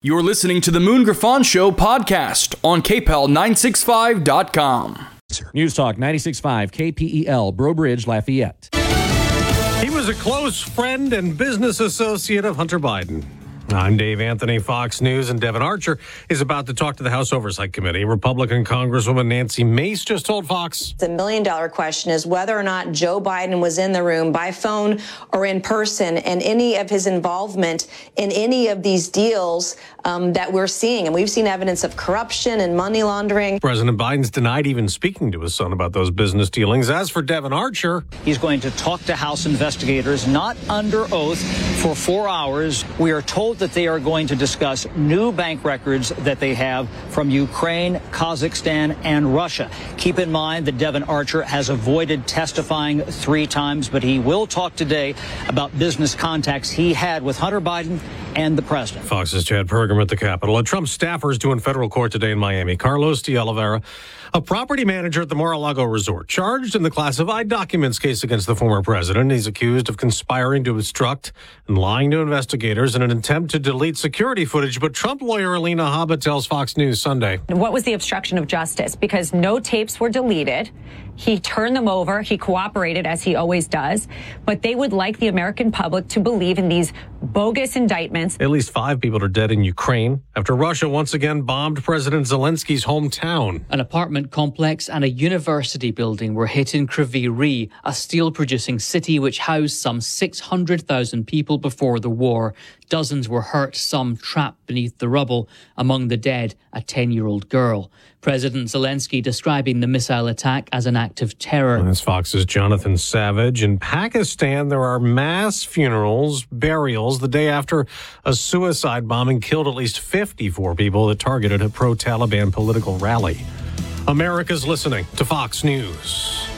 You're listening to the Moon Griffon Show podcast on KPEL965.com. News Talk 96.5 KPEL, Breaux Bridge, Lafayette. He was a close friend and business associate of Hunter Biden. I'm Dave Anthony, Fox News, and Devon Archer is about to talk to the House Oversight Committee. Republican Congresswoman Nancy Mace just told Fox. The million dollar question is whether or not Joe Biden was in the room by phone or in person and any of his involvement in any of these deals um, that we're seeing. And we've seen evidence of corruption and money laundering. President Biden's denied even speaking to his son about those business dealings. As for Devon Archer, he's going to talk to House investigators, not under oath, for four hours. We are told that they are going to discuss new bank records that they have from Ukraine, Kazakhstan, and Russia. Keep in mind that Devon Archer has avoided testifying three times, but he will talk today about business contacts he had with Hunter Biden and the president. Fox's Chad Pergram at the Capitol. A Trump staffer is due in federal court today in Miami. Carlos de Oliveira, a property manager at the Mar-a-Lago Resort, charged in the classified documents case against the former president. He's accused of conspiring to obstruct and lying to investigators in an attempt to delete security footage. But Trump lawyer Alina Habba tells Fox News Sunday. What was the obstruction of justice? Because no tapes were deleted. He turned them over. He cooperated as he always does. But they would like the American public to believe in these bogus indictments. At least five people are dead in Ukraine after Russia once again bombed President Zelensky's hometown. An apartment complex and a university building were hit in Kryvyi Rih, a steel producing city which housed some 600,000 people before the war. Dozens were hurt, some trapped beneath the rubble. Among the dead, a 10 year old girl. President Zelensky describing the missile attack as an act of terror. That's Fox's Jonathan Savage. In Pakistan, there are mass funerals, burials the day after a suicide bombing killed at least 54 people that targeted a pro Taliban political rally. America's listening to Fox News.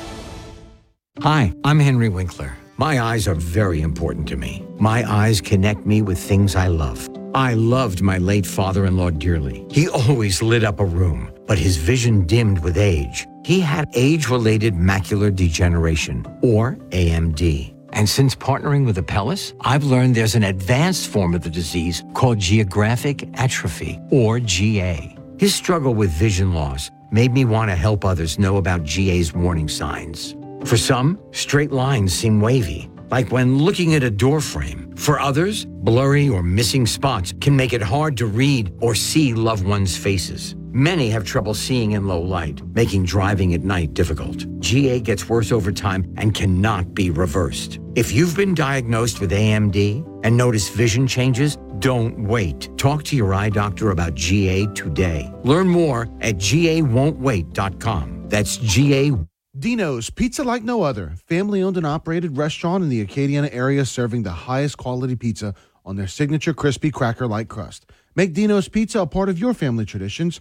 Hi, I'm Henry Winkler. My eyes are very important to me. My eyes connect me with things I love. I loved my late father in law dearly. He always lit up a room, but his vision dimmed with age. He had age related macular degeneration, or AMD. And since partnering with Apellis, I've learned there's an advanced form of the disease called geographic atrophy, or GA. His struggle with vision loss made me want to help others know about GA's warning signs. For some, straight lines seem wavy, like when looking at a door frame. For others, blurry or missing spots can make it hard to read or see loved ones' faces. Many have trouble seeing in low light, making driving at night difficult. GA gets worse over time and cannot be reversed. If you've been diagnosed with AMD and notice vision changes, don't wait. Talk to your eye doctor about GA today. Learn more at gawon'twait.com. That's GA. Dino's Pizza Like No Other, family owned and operated restaurant in the Acadiana area serving the highest quality pizza on their signature crispy cracker like crust. Make Dino's Pizza a part of your family traditions.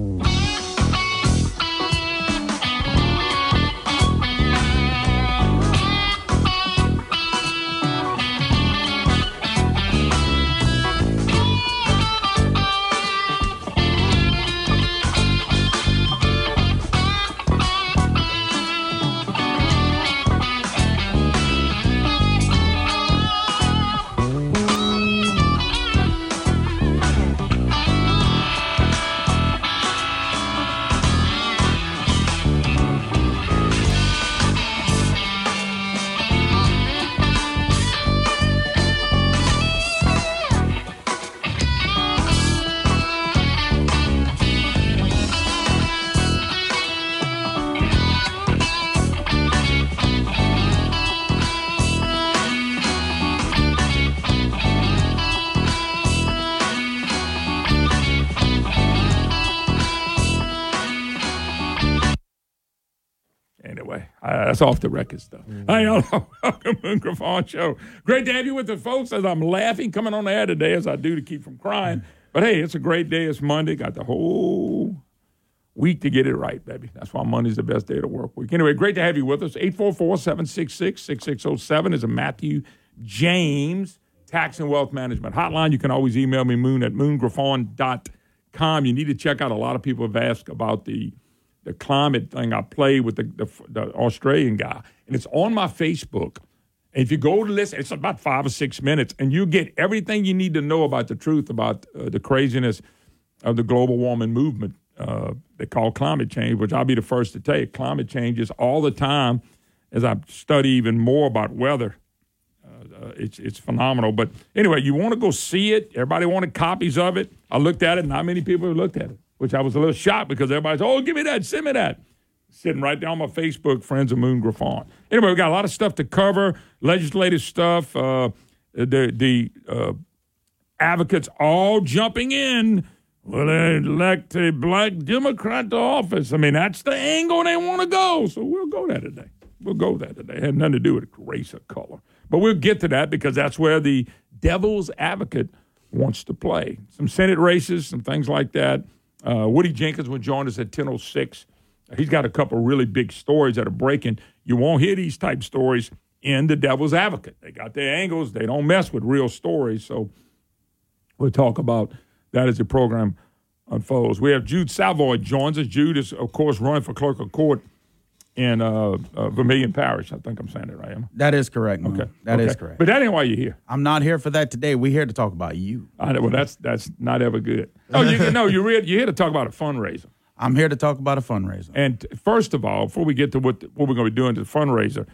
That's off the record stuff. Mm-hmm. Hey, y'all, welcome to the Griffon Show. Great to have you with us, folks, as I'm laughing coming on the air today, as I do to keep from crying. Mm-hmm. But hey, it's a great day. It's Monday. Got the whole week to get it right, baby. That's why Monday's the best day to work week. Anyway, great to have you with us. 844-766-6607 is a Matthew James Tax and Wealth Management hotline. You can always email me, moon at moongriffon.com. You need to check out a lot of people have asked about the the climate thing I played with the, the, the Australian guy, and it's on my Facebook. And if you go to listen, it's about five or six minutes, and you get everything you need to know about the truth about uh, the craziness of the global warming movement. Uh, they call climate change, which I'll be the first to tell you. Climate changes all the time. As I study even more about weather, uh, it's it's phenomenal. But anyway, you want to go see it. Everybody wanted copies of it. I looked at it. Not many people have looked at it, which I was a little shocked because everybody's, oh, give me that, send me that. Sitting right down on my Facebook, friends of Moon Griffon. Anyway, we got a lot of stuff to cover, legislative stuff. Uh, the the uh, advocates all jumping in. Well, they elect a black Democrat to office. I mean, that's the angle they want to go. So we'll go there today. We'll go there today. It had nothing to do with race or color. But we'll get to that because that's where the devil's advocate wants to play. Some Senate races, some things like that. Uh, Woody Jenkins will join us at 10.06. He's got a couple really big stories that are breaking. You won't hear these type stories in the devil's advocate. They got their angles. They don't mess with real stories. So we'll talk about that as the program unfolds. We have Jude Savoy joins us. Jude is, of course, running for clerk of court in uh, uh, Vermilion Parish. I think I'm saying it right. Am I? That is correct. Okay, that is okay. correct. But that ain't why you're here. I'm not here for that today. We're here to talk about you. I know, well, that's that's not ever good. Oh, you no, you're re- you're here to talk about a fundraiser. I'm here to talk about a fundraiser. And first of all, before we get to what what we're going to be doing to the fundraiser,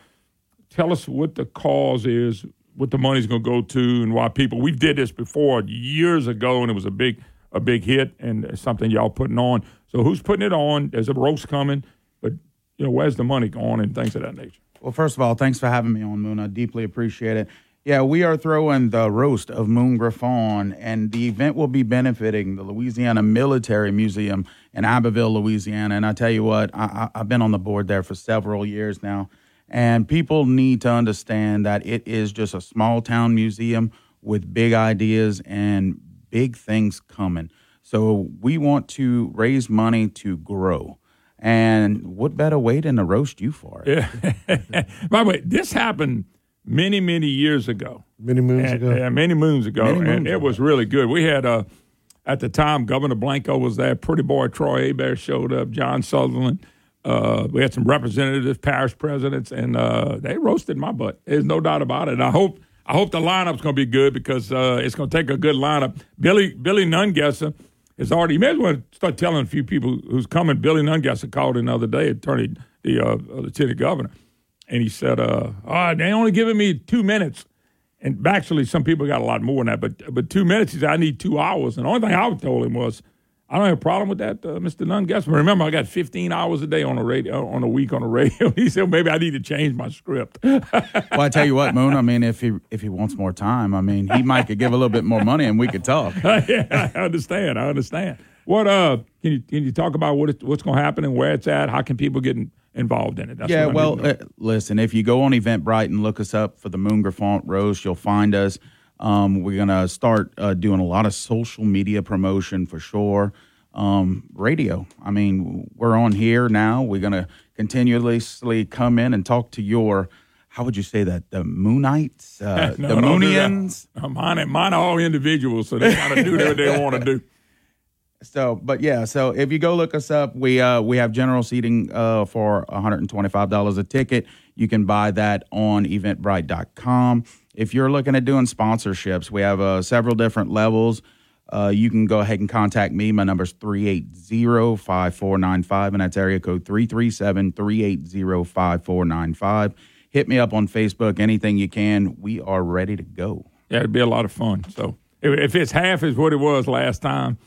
tell us what the cause is, what the money's going to go to, and why people. We did this before years ago, and it was a big a big hit and something y'all putting on. So who's putting it on? There's a roast coming, but you know where's the money going and things of that nature. Well, first of all, thanks for having me on, Moon. I deeply appreciate it. Yeah, we are throwing the roast of Moon Griffon, and the event will be benefiting the Louisiana Military Museum in Abbeville, Louisiana. And I tell you what, I, I, I've been on the board there for several years now, and people need to understand that it is just a small town museum with big ideas and big things coming. So we want to raise money to grow. And what better way than to roast you for it? Yeah. By the way, this happened many, many years ago. Many moons And- ago. Yeah, many moons ago. Many and moons it was really good. We had, uh, at the time, Governor Blanco was there. Pretty boy Troy Hebert showed up. John Sutherland. Uh, we had some representatives, parish presidents, and uh, they roasted my butt. There's no doubt about it. And I hope I hope the lineup's going to be good because uh, it's going to take a good lineup. Billy Billy Nungesser is already. You may as well start telling a few people who's coming. Billy Nungesser called in the other day, attorney, the uh, lieutenant governor, and he said, uh, "Oh, they only giving me two minutes." And actually, some people got a lot more than that, but but two minutes. He said, "I need two hours." And the only thing I told him was, "I don't have a problem with that, uh, Mr. Nungesser. Remember, I got 15 hours a day on a radio on a week on the radio." he said, "Maybe I need to change my script." Well, I tell you what, Moon. I mean, if he if he wants more time, I mean, he might could give a little bit more money, and we could talk. yeah, I understand. I understand. What uh, can you can you talk about what it, what's going to happen and where it's at? How can people get in, involved in it? That's yeah, what well, need to know. uh, listen, if you go on Eventbrite and look us up for the Moon Griffon Roast, you'll find us. Um, we're going to start uh, doing a lot of social media promotion for sure. Um, radio. I mean, we're on here now. We're going to continuously come in and talk to your, how would you say that? The Moonites? Uh, No, the don't do. Moonians? Uh, mine, mine are all individuals, so they kind of do what they want to do. So, but yeah, so if you go look us up, we uh we have general seating uh for $125 a ticket. You can buy that on eventbrite.com. If you're looking at doing sponsorships, we have uh, several different levels. Uh, you can go ahead and contact me. My number is 380-5495, and that's area code 337-380-5495. Hit me up on Facebook, anything you can. We are ready to go. Yeah, it'd be a lot of fun. So if, if it's half as what it was last time,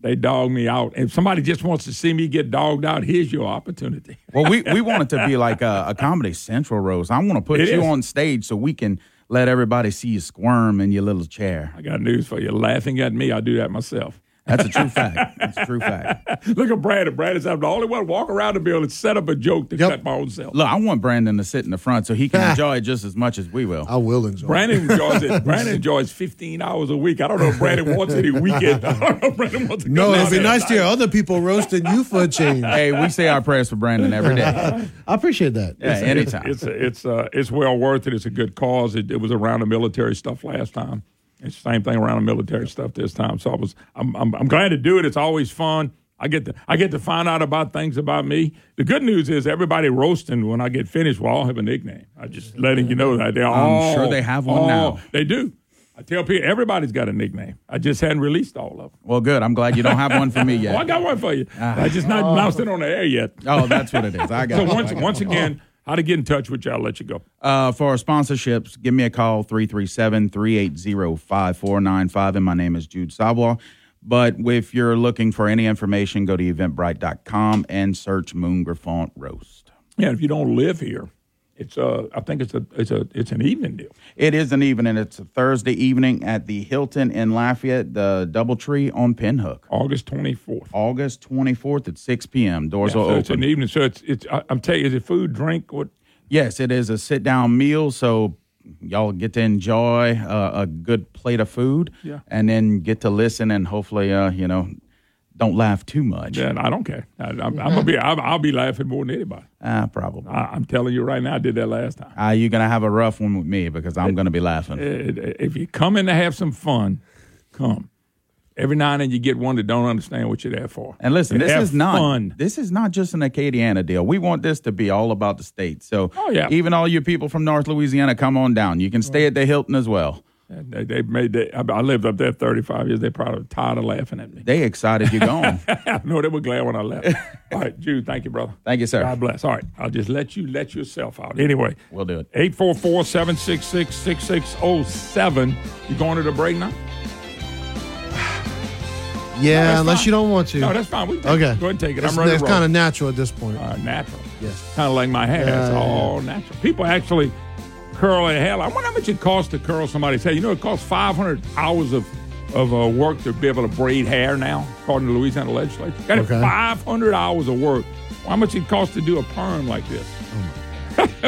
they dog me out. If somebody just wants to see me get dogged out, here's your opportunity. Well, we, we want it to be like a, a Comedy Central roast. I want to put It you is. on stage so we can let everybody see you squirm in your little chair. I got news for you. Laughing at me, I do that myself. That's a true fact. That's a true fact. Look at Brad. Brad is the only one walk around the building, set up a joke to cut my own self. Look, I want Brandon to sit in the front so he can enjoy it just as much as we will. I will enjoy Brandon enjoys it. Brandon enjoys 15 hours a week. I don't know if Brandon wants any weekend. I don't know if Brandon wants to No, come it'd down be nice at to hear other people roasting you for a change. Hey, we say our prayers for Brandon every day. I appreciate that. Yeah, anytime. It's it's uh, it's well worth it. It's a good cause. It, it was around the military stuff last time. It's the same thing around the military stuff this time. So I was I'm, I'm I'm glad to do it. It's always fun. I get to I get to find out about things about me. The good news is everybody roasting when I get finished will all have a nickname. I just letting you know that they all. I'm sure they have one all- now. They do. I tell people everybody's got a nickname. I just hadn't released all of them. Well, good. I'm glad you don't have one for me Oh, I got one for you. Ah. I just not announced it oh. on the air yet. Oh, that's what it is. I got So it. once got once it. again, how to get in touch with you? I'll let you go. Uh, for our sponsorships, give me a call 337 380 5495. And my name is Jude Savoy. But if you're looking for any information, go to eventbrite.com and search Moon Griffon Roast. Yeah, if you don't live here, it's uh I think it's a it's a it's an evening deal. It is an evening. It's a Thursday evening at the Hilton in Lafayette, the Doubletree on Pinhook. August 24th. August 24th at 6 p.m. Doors Yeah, will so it's open. an evening. So it's it's I- I'm telling you, is it food, drink, what? Yes, it is a sit down meal. So y'all get to enjoy uh, a good plate of food Yeah. and then get to listen and hopefully, uh, you know, don't laugh too much. Yeah, I don't care. I, I'm, I'm gonna be I'll, I'll be laughing more than anybody. Ah, probably. I, I'm telling you right now, I did that last time. Uh, you're going to have a rough one with me because I'm going to be laughing. Uh, If you come in to have some fun, come. Every now and then you get one that don't understand what you're there for. And listen, this is not fun. this is not just an Acadiana deal. We want this to be all about the state. So Oh, yeah. even all you people from North Louisiana, come on down. You can stay at the Hilton as well. And They, they made that. I I lived up there 35 years. They're probably tired of laughing at me. They excited you're gone. no, they were glad when I left. All right, Jude, thank you, brother. Thank you, sir. God bless. All right, I'll just let you let yourself out. Anyway, We'll do it. 844 766 6607. You going to the break now? Yeah, that's unless fine. you don't want to. No, that's fine. We can okay. it. Go ahead and take it. It's, I'm ready to It's kind of natural at this point. Uh, natural. Yes. Kind of like my hair. Yeah, it's yeah, all natural. People actually curl their hair. I wonder how much it costs to curl somebody's hair. You know, it costs 500 hours of of uh, work to be able to braid hair now, according to the Louisiana legislature. Got it Okay. 500 hours of work. How much it costs to do a perm like this?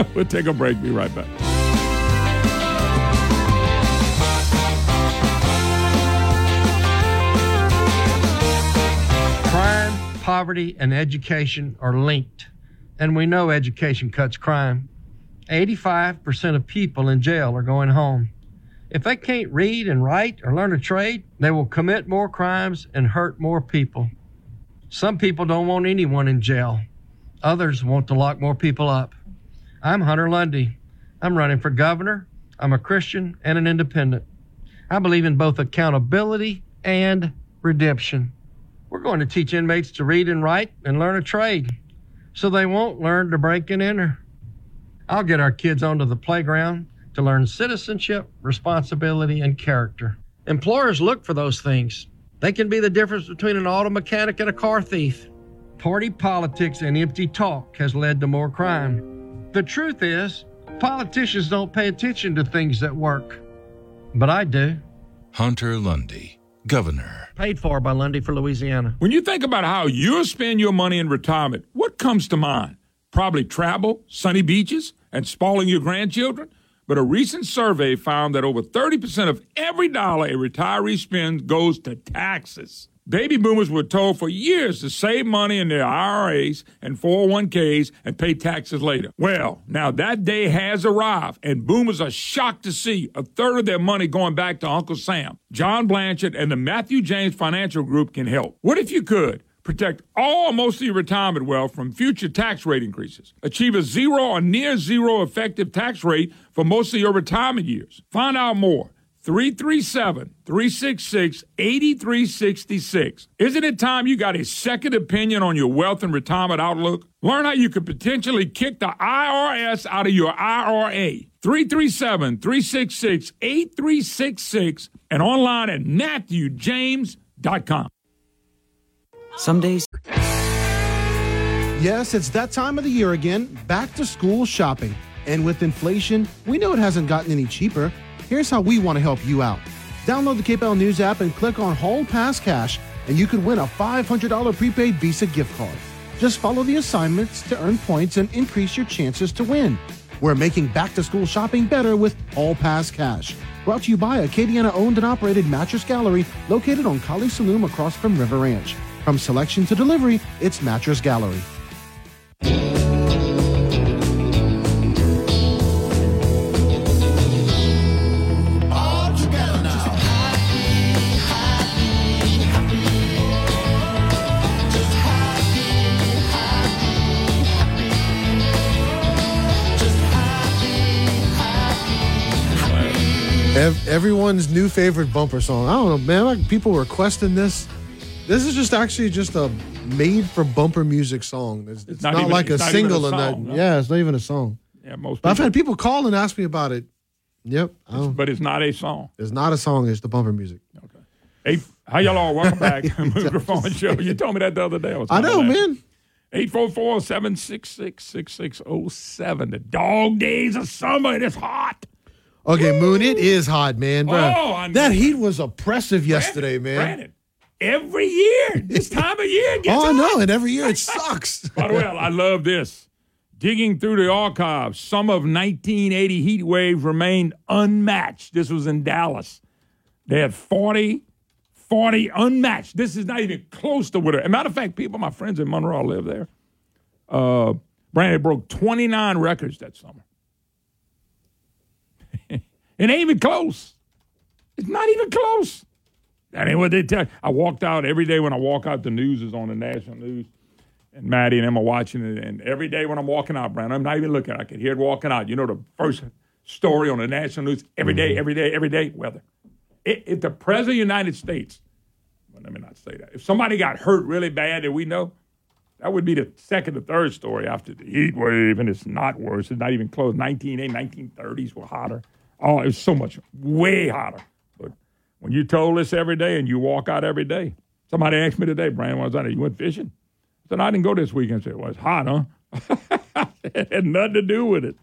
we'll take a break. Be right back. Crime, poverty, and education are linked, and we know education cuts crime. 85% of people in jail are going home. If they can't read and write or learn a trade, they will commit more crimes and hurt more people. Some people don't want anyone in jail. Others want to lock more people up. I'm Hunter Lundy. I'm running for governor. I'm a Christian and an independent. I believe in both accountability and redemption. We're going to teach inmates to read and write and learn a trade so they won't learn to break and enter. I'll get our kids onto the playground to learn citizenship, responsibility, and character. Employers look for those things. They can be the difference between an auto mechanic and a car thief. Party politics and empty talk has led to more crime. The truth is, politicians don't pay attention to things that work. But I do. Hunter Lundy, Governor. Paid for by Lundy for Louisiana. When you think about how you'll spend your money in retirement, what comes to mind? Probably travel, sunny beaches, and spoiling your grandchildren. But a recent survey found that over 30% of every dollar a retiree spends goes to taxes. Baby boomers were told for years to save money in their IRAs and 401ks and pay taxes later. Well, now that day has arrived, and boomers are shocked to see a third of their money going back to Uncle Sam. John Blanchard and the Matthew James Financial Group can help. What if you could? Protect all most of your retirement wealth from future tax rate increases. Achieve a zero or near zero effective tax rate for most of your retirement years. Find out more. 337 366 8366. Isn't it time you got a second opinion on your wealth and retirement outlook? Learn how you could potentially kick the IRS out of your IRA. 337 366 8366 and online at MatthewJames.com. Some days. Yes, it's that time of the year again, back to school shopping. And with inflation, we know it hasn't gotten any cheaper. Here's how we want to help you out. Download the KPEL News app and click on Hall Pass Cash, and you could win a $500 prepaid Visa gift card. Just follow the assignments to earn points and increase your chances to win. We're making back to school shopping better with All Pass Cash. Brought to you by Acadiana owned and operated Mattress Gallery located on Kaliste Saloom across from River Ranch. From selection to delivery, it's Mattress Gallery. everyone's new favorite bumper song. I don't know, man. Like people requesting this. This is just actually just a made for bumper music song. It's, it's not not, even- like it's a not single in song, that. no. Yeah, it's not even a song. Yeah, most I've had people call and ask me about it. Yep. But it's not a song. it's not a song. It's the bumper music. Okay. Hey, how y'all all? Welcome back to the Microphone Show. You told me that the other day. I, I know, man. 844-766-6607. The dog days of summer. and It's hot. Okay, Moon, it is hot, man. Bro. Oh, that heat was oppressive yesterday, man. Brandon, every year, this time of year gets Oh, I know, and every year it sucks. By the way, I love this. Digging through the archives, some of 1980 heat waves remained unmatched. This was in Dallas. They had 40, 40 unmatched. This is not even close to what. As a matter of fact, people, my friends in Monroe live there. Uh, Brandon broke 29 records that summer. it ain't even close. It's not even close. That ain't what they tell. I walked out every day when I walk out. The news is on the national news, and Maddie and Emma watching it. And every day when I'm walking out, Brandon, I'm not even looking. I can hear it walking out. You know the first story on the national news every day, mm-hmm. every day, every day. Weather. If the president of the United States, well, let me not say that. If somebody got hurt really bad that we know, that would be the second or third story after the heat wave, and it's not worse. It's not even close. 1980s, 1930s were hotter. Oh, it was so much, way hotter. When you told us every day and you walk out every day, somebody asked me today, Brian, was that? You went fishing? I said, I didn't go this weekend. I said, well, it's hot, huh? it had nothing to do with it.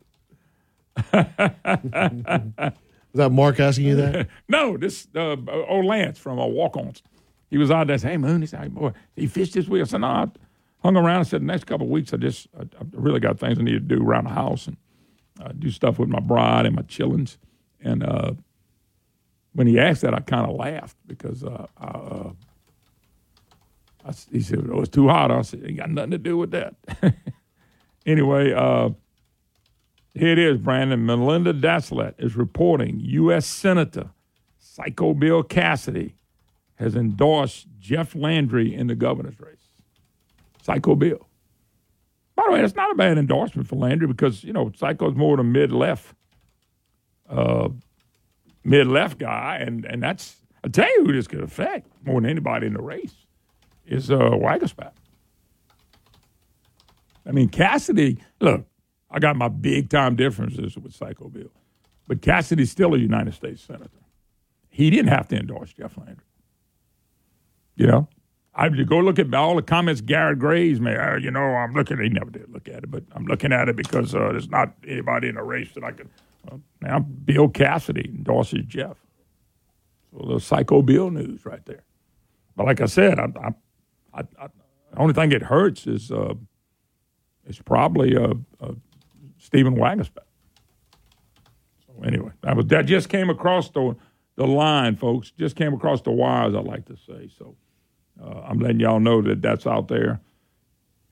Was that Mark asking you that? no, this uh, old Lance from uh, Walk Ons. He was out there saying, Hey, Moon, he said, hey, boy, he fished this week. I said, No, I hung around. I said, The next couple of weeks, I just I, I really got things I need to do around the house and uh, do stuff with my bride and my chillins. And uh, when he asked that, I kind of laughed because uh, I, uh, I he said, Oh, it's too hot. I said, Ain't got nothing to do with that. anyway, uh, here it is, Brandon. Melinda Deslatte is reporting U.S. Senator Psycho Bill Cassidy has endorsed Jeff Landry in the governor's race. Psycho Bill. By the way, that's not a bad endorsement for Landry because, you know, Psycho's more than mid left, uh, mid left guy. And, and that's, I'll tell you who this could affect more than anybody in the race is uh, Waguespack. I mean, Cassidy, look, I got my big time differences with Psycho Bill, but Cassidy's still a United States Senator. He didn't have to endorse Jeff Landry. You know, I you go look at all the comments Garrett Graves made. Uh, you know, I'm looking. He never did look at it, but I'm looking at it because uh, there's not anybody in the race that I can. Now Bill Cassidy endorses Jeff. So the Psycho Bill news right there. But like I said, I, I, I, I the only thing it hurts is uh, it's probably uh, uh, Stephen Waguespack. So anyway, that was that just came across the the line, folks. Just came across the wires. I like to say so. Uh, I'm letting y'all know that that's out there.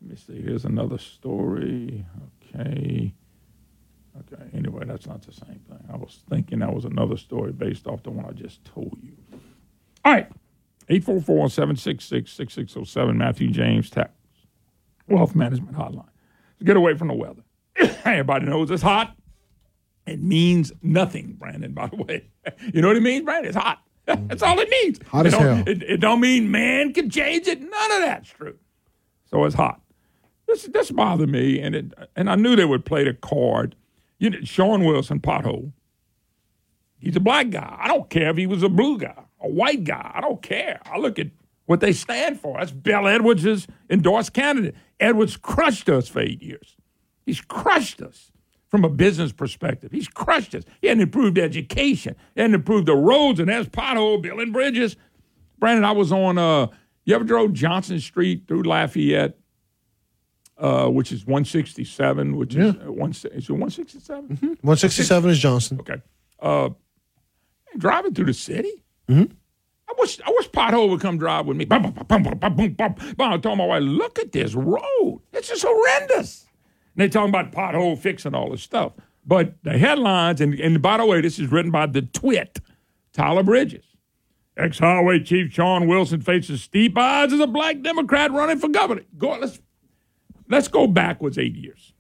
Let me see. Here's another story. Okay. Okay. Anyway, that's not the same thing. I was thinking that was another story based off the one I just told you. All right. 844 766 6607 Matthew James Tax Wealth Management Hotline. So get away from the weather. Everybody knows it's hot. It means nothing, Brandon, by the way. You know what it means, Brandon? It's hot. That's all it means. Hot it as hell. It, it don't mean man can change it. None of that's true. So it's hot. This this bothered me, and it and I knew they would play the card. You know, Sean Wilson, pothole. He's a black guy. I don't care if he was a blue guy, a white guy. I don't care. I look at what they stand for. That's Bel Edwards' endorsed candidate. Edwards crushed us for eight years. He's crushed us from a business perspective. He's crushed us. He hadn't improved education. He hadn't improved the roads, and there's pothole, building bridges. Brandon, I was on, uh, you ever drove Johnson Street through Lafayette, uh, which is 167, which is, uh, one, is it 167? 167 is Johnson. Okay. Uh, driving through the city. Mm-hmm. I wish I wish pothole would come drive with me. Bum, bum, bum, bum, bum, bum, bum. I told my wife, look at this road. It's just horrendous. And they talking about pothole fixing all this stuff. But the headlines, and, and by the way, this is written by the twit, Tyler Bridges. Ex-highway chief Sean Wilson faces steep odds as a black Democrat running for governor. Go let's let's go backwards eight years.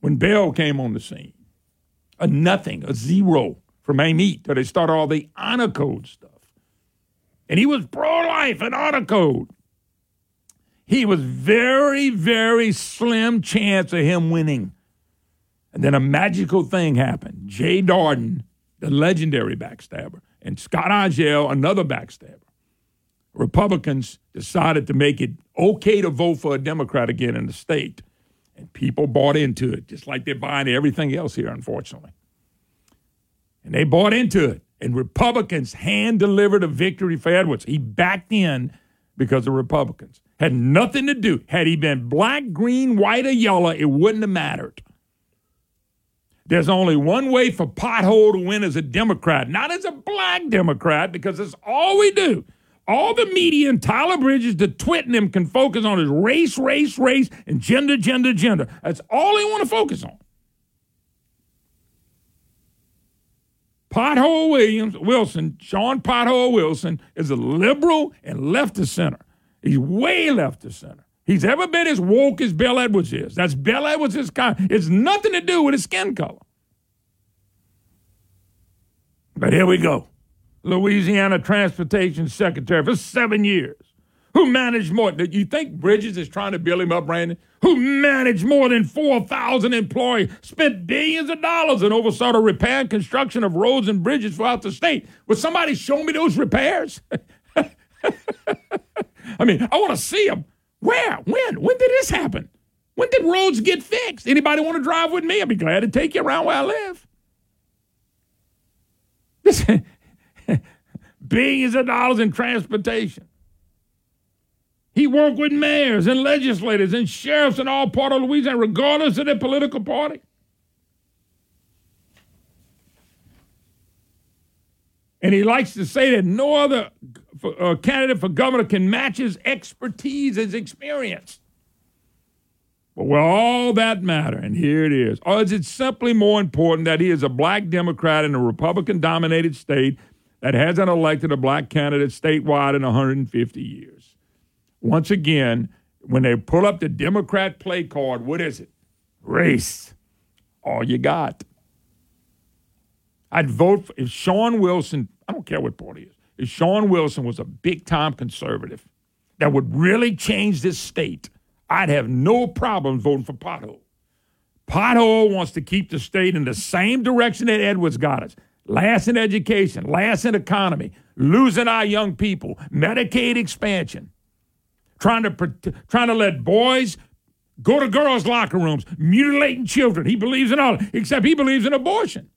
When Bel came on the scene, a nothing, a zero from Amite till they started all the honor code stuff. And he was pro life and honor code. He was very, very slim chance of him winning. And then a magical thing happened. Jay Dardenne, the legendary backstabber, and Scott Angelle, another backstabber. Republicans decided to make it okay to vote for a Democrat again in the state. And people bought into it, just like they're buying everything else here, unfortunately. And they bought into it. And Republicans hand delivered a victory for Edwards. He backed in because of Republicans. Had nothing to do. Had he been black, green, white, or yellow, it wouldn't have mattered. There's only one way for Pothole to win as a Democrat, not as a black Democrat, because that's all we do. All the media and Tyler Bridges, the twit and them can focus on is race, race, race, and gender, gender, gender. That's all they want to focus on. Pothole Williams, Wilson, Sean Pothole Wilson is a liberal and left of center. He's way left of center. He's ever been as woke as Bel Edwards is. That's Bel Edwards' kind. It's nothing to do with his skin color. But here we go. Louisiana Transportation Secretary for seven years. Who managed more? You think Bridges is trying to build him up, Brandon? Who managed more than 4,000 employees, spent billions of dollars and oversaw the repair and construction of roads and bridges throughout the state? Would somebody show me those repairs? I mean, I want to see them. Where? When? When did this happen? When did roads get fixed? Anybody want to drive with me? I'd be glad to take you around where I live. Billions of dollars in transportation. He worked with mayors and legislators and sheriffs in all part of Louisiana, regardless of their political party. And he likes to say that no other uh, candidate for governor can match his expertise, his experience. But will all that matter? And here it is. Or is it simply more important that he is a black Democrat in a Republican dominated state that hasn't elected a black candidate statewide in 150 years? Once again, when they pull up the Democrat play card, what is it? Race. All you got. I'd vote for, if Sean Wilson, I don't care what party is, if Sean Wilson was a big time conservative that would really change this state, I'd have no problem voting for Pothole. Pothole wants to keep the state in the same direction that Edwards got us. Last in education, last in economy, losing our young people, Medicaid expansion, trying to trying to let boys go to girls' locker rooms, mutilating children. He believes in all, except he believes in abortion.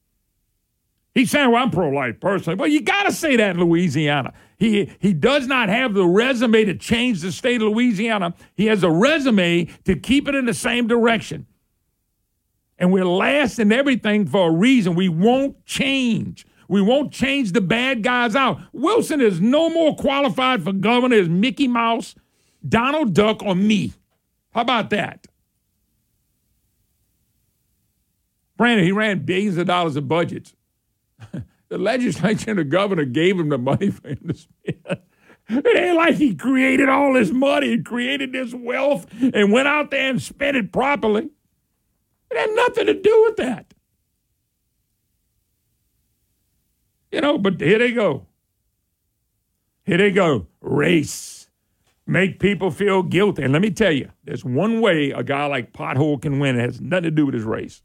He's saying, well, I'm pro life personally. Well, you got to say that in Louisiana. He, he does not have the resume to change the state of Louisiana. He has a resume to keep it in the same direction. And we're last in everything for a reason. We won't change. We won't change the bad guys out. Wilson is no more qualified for governor as Mickey Mouse, Donald Duck, or me. How about that? Brandon, he ran billions of dollars of budgets. the legislature and the governor gave him the money for him to spend. It ain't like he created all this money and created this wealth and went out there and spent it properly. It had nothing to do with that. You know, but here they go. Here they go. Race. Make people feel guilty. And let me tell you, there's one way a guy like Pothole can win. It has nothing to do with his race.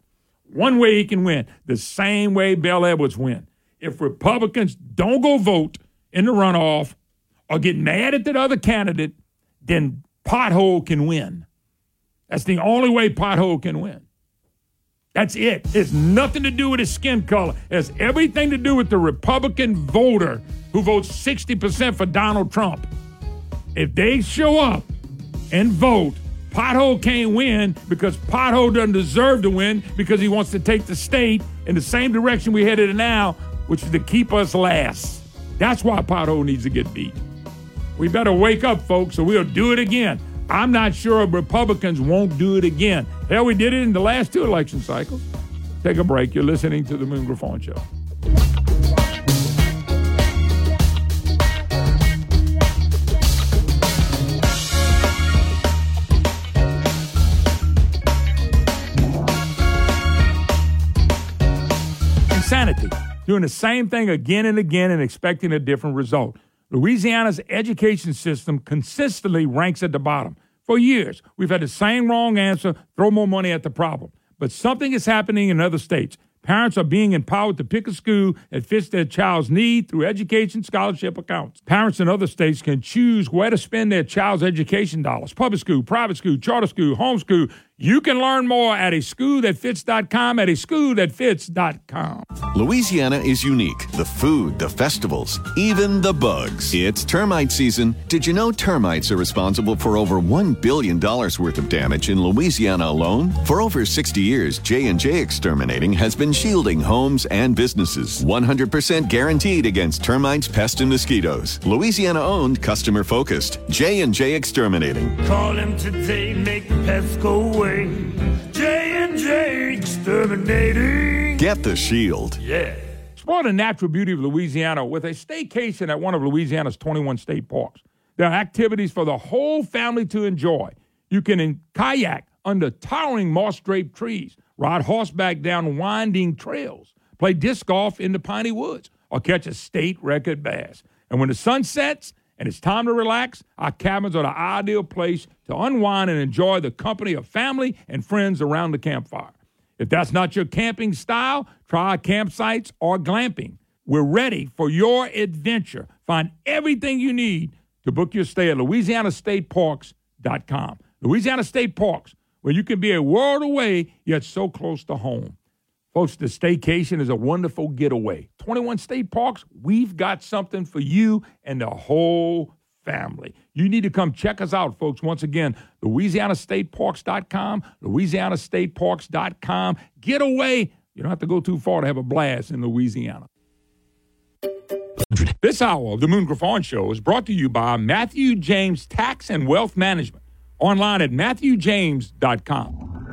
One way he can win, the same way Bel Edwards win. If Republicans don't go vote in the runoff or get mad at that other candidate, then Pothole can win. That's the only way Pothole can win. That's it. It's nothing to do with his skin color. It has everything to do with the Republican voter who votes 60% for Donald Trump. If they show up and vote, Pothole can't win because Pothole doesn't deserve to win because he wants to take the state in the same direction we headed now, which is to keep us last. That's why Pothole needs to get beat. We better wake up, folks, or we'll do it again. I'm not sure Republicans won't do it again. Hell, we did it in the last two election cycles. Take a break. You're listening to the Moon Griffon Show. Insanity. doing the same thing again and again and expecting a different result. Louisiana's education system consistently ranks at the bottom. For years, we've had the same wrong answer throw more money at the problem. But something is happening in other states. Parents are being empowered to pick a school that fits their child's need through education scholarship accounts. Parents in other states can choose where to spend their child's education dollars public school, private school, charter school, homeschool. You can learn more at a school that fits.com at a school that fits.com. Louisiana is unique. The food, the festivals, even the bugs. It's termite season. Did you know termites are responsible for over $1 billion worth of damage in Louisiana alone? For over 60 years, J&J Exterminating has been shielding homes and businesses. 100% guaranteed against termites, pests, and mosquitoes. Louisiana owned, customer focused. J&J Exterminating. Call them today, make the pests go away. J and J Exterminating. Get the shield. Yeah. Explore the natural beauty of Louisiana with a staycation at one of Louisiana's 21 state parks. There are activities for the whole family to enjoy. You can in- kayak under towering moss draped trees, ride horseback down winding trails, play disc golf in the piney woods, or catch a state record bass. And when the sun sets, and it's time to relax, our cabins are the ideal place to unwind and enjoy the company of family and friends around the campfire. If that's not your camping style, try our campsites or glamping. We're ready for your adventure. Find everything you need to book your stay at louisianastateparks.com. Louisiana State Parks, where you can be a world away yet so close to home. Folks, the staycation is a wonderful getaway. 21 state parks, we've got something for you and the whole family. You need to come check us out, folks. Once again, LouisianaStateParks.com, LouisianaStateParks.com. Get away. You don't have to go too far to have a blast in Louisiana. This hour of the Moon Griffon Show is brought to you by Matthew James Tax and Wealth Management. Online at MatthewJames.com.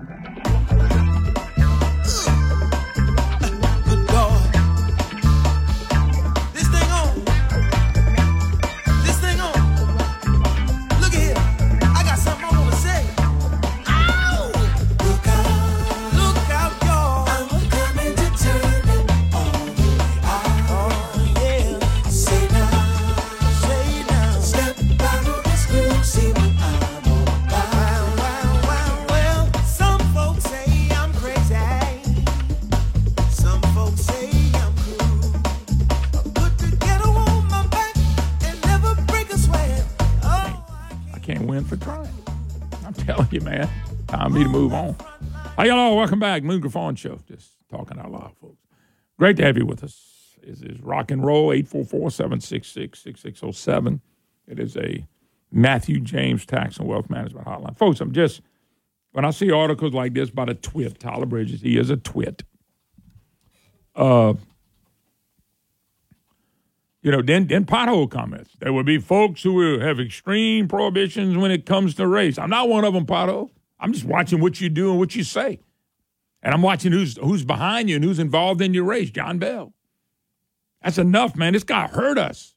Time for me to move on. Hey, y'all, welcome back. Moon Griffon Show. Just talking out loud, folks. Great to have you with us. This is rock and roll 844 766 6607. It is a Matthew James Tax and Wealth Management Hotline. Folks, I'm just, when I see articles like this about a twit, Tyler Bridges, he is a twit. Uh, you know, then then pothole comments. There will be folks who will have extreme prohibitions when it comes to race. I'm not one of them, pothole. I'm just watching what you do and what you say, and I'm watching who's who's behind you and who's involved in your race. John Bel. That's enough, man. This guy hurt us.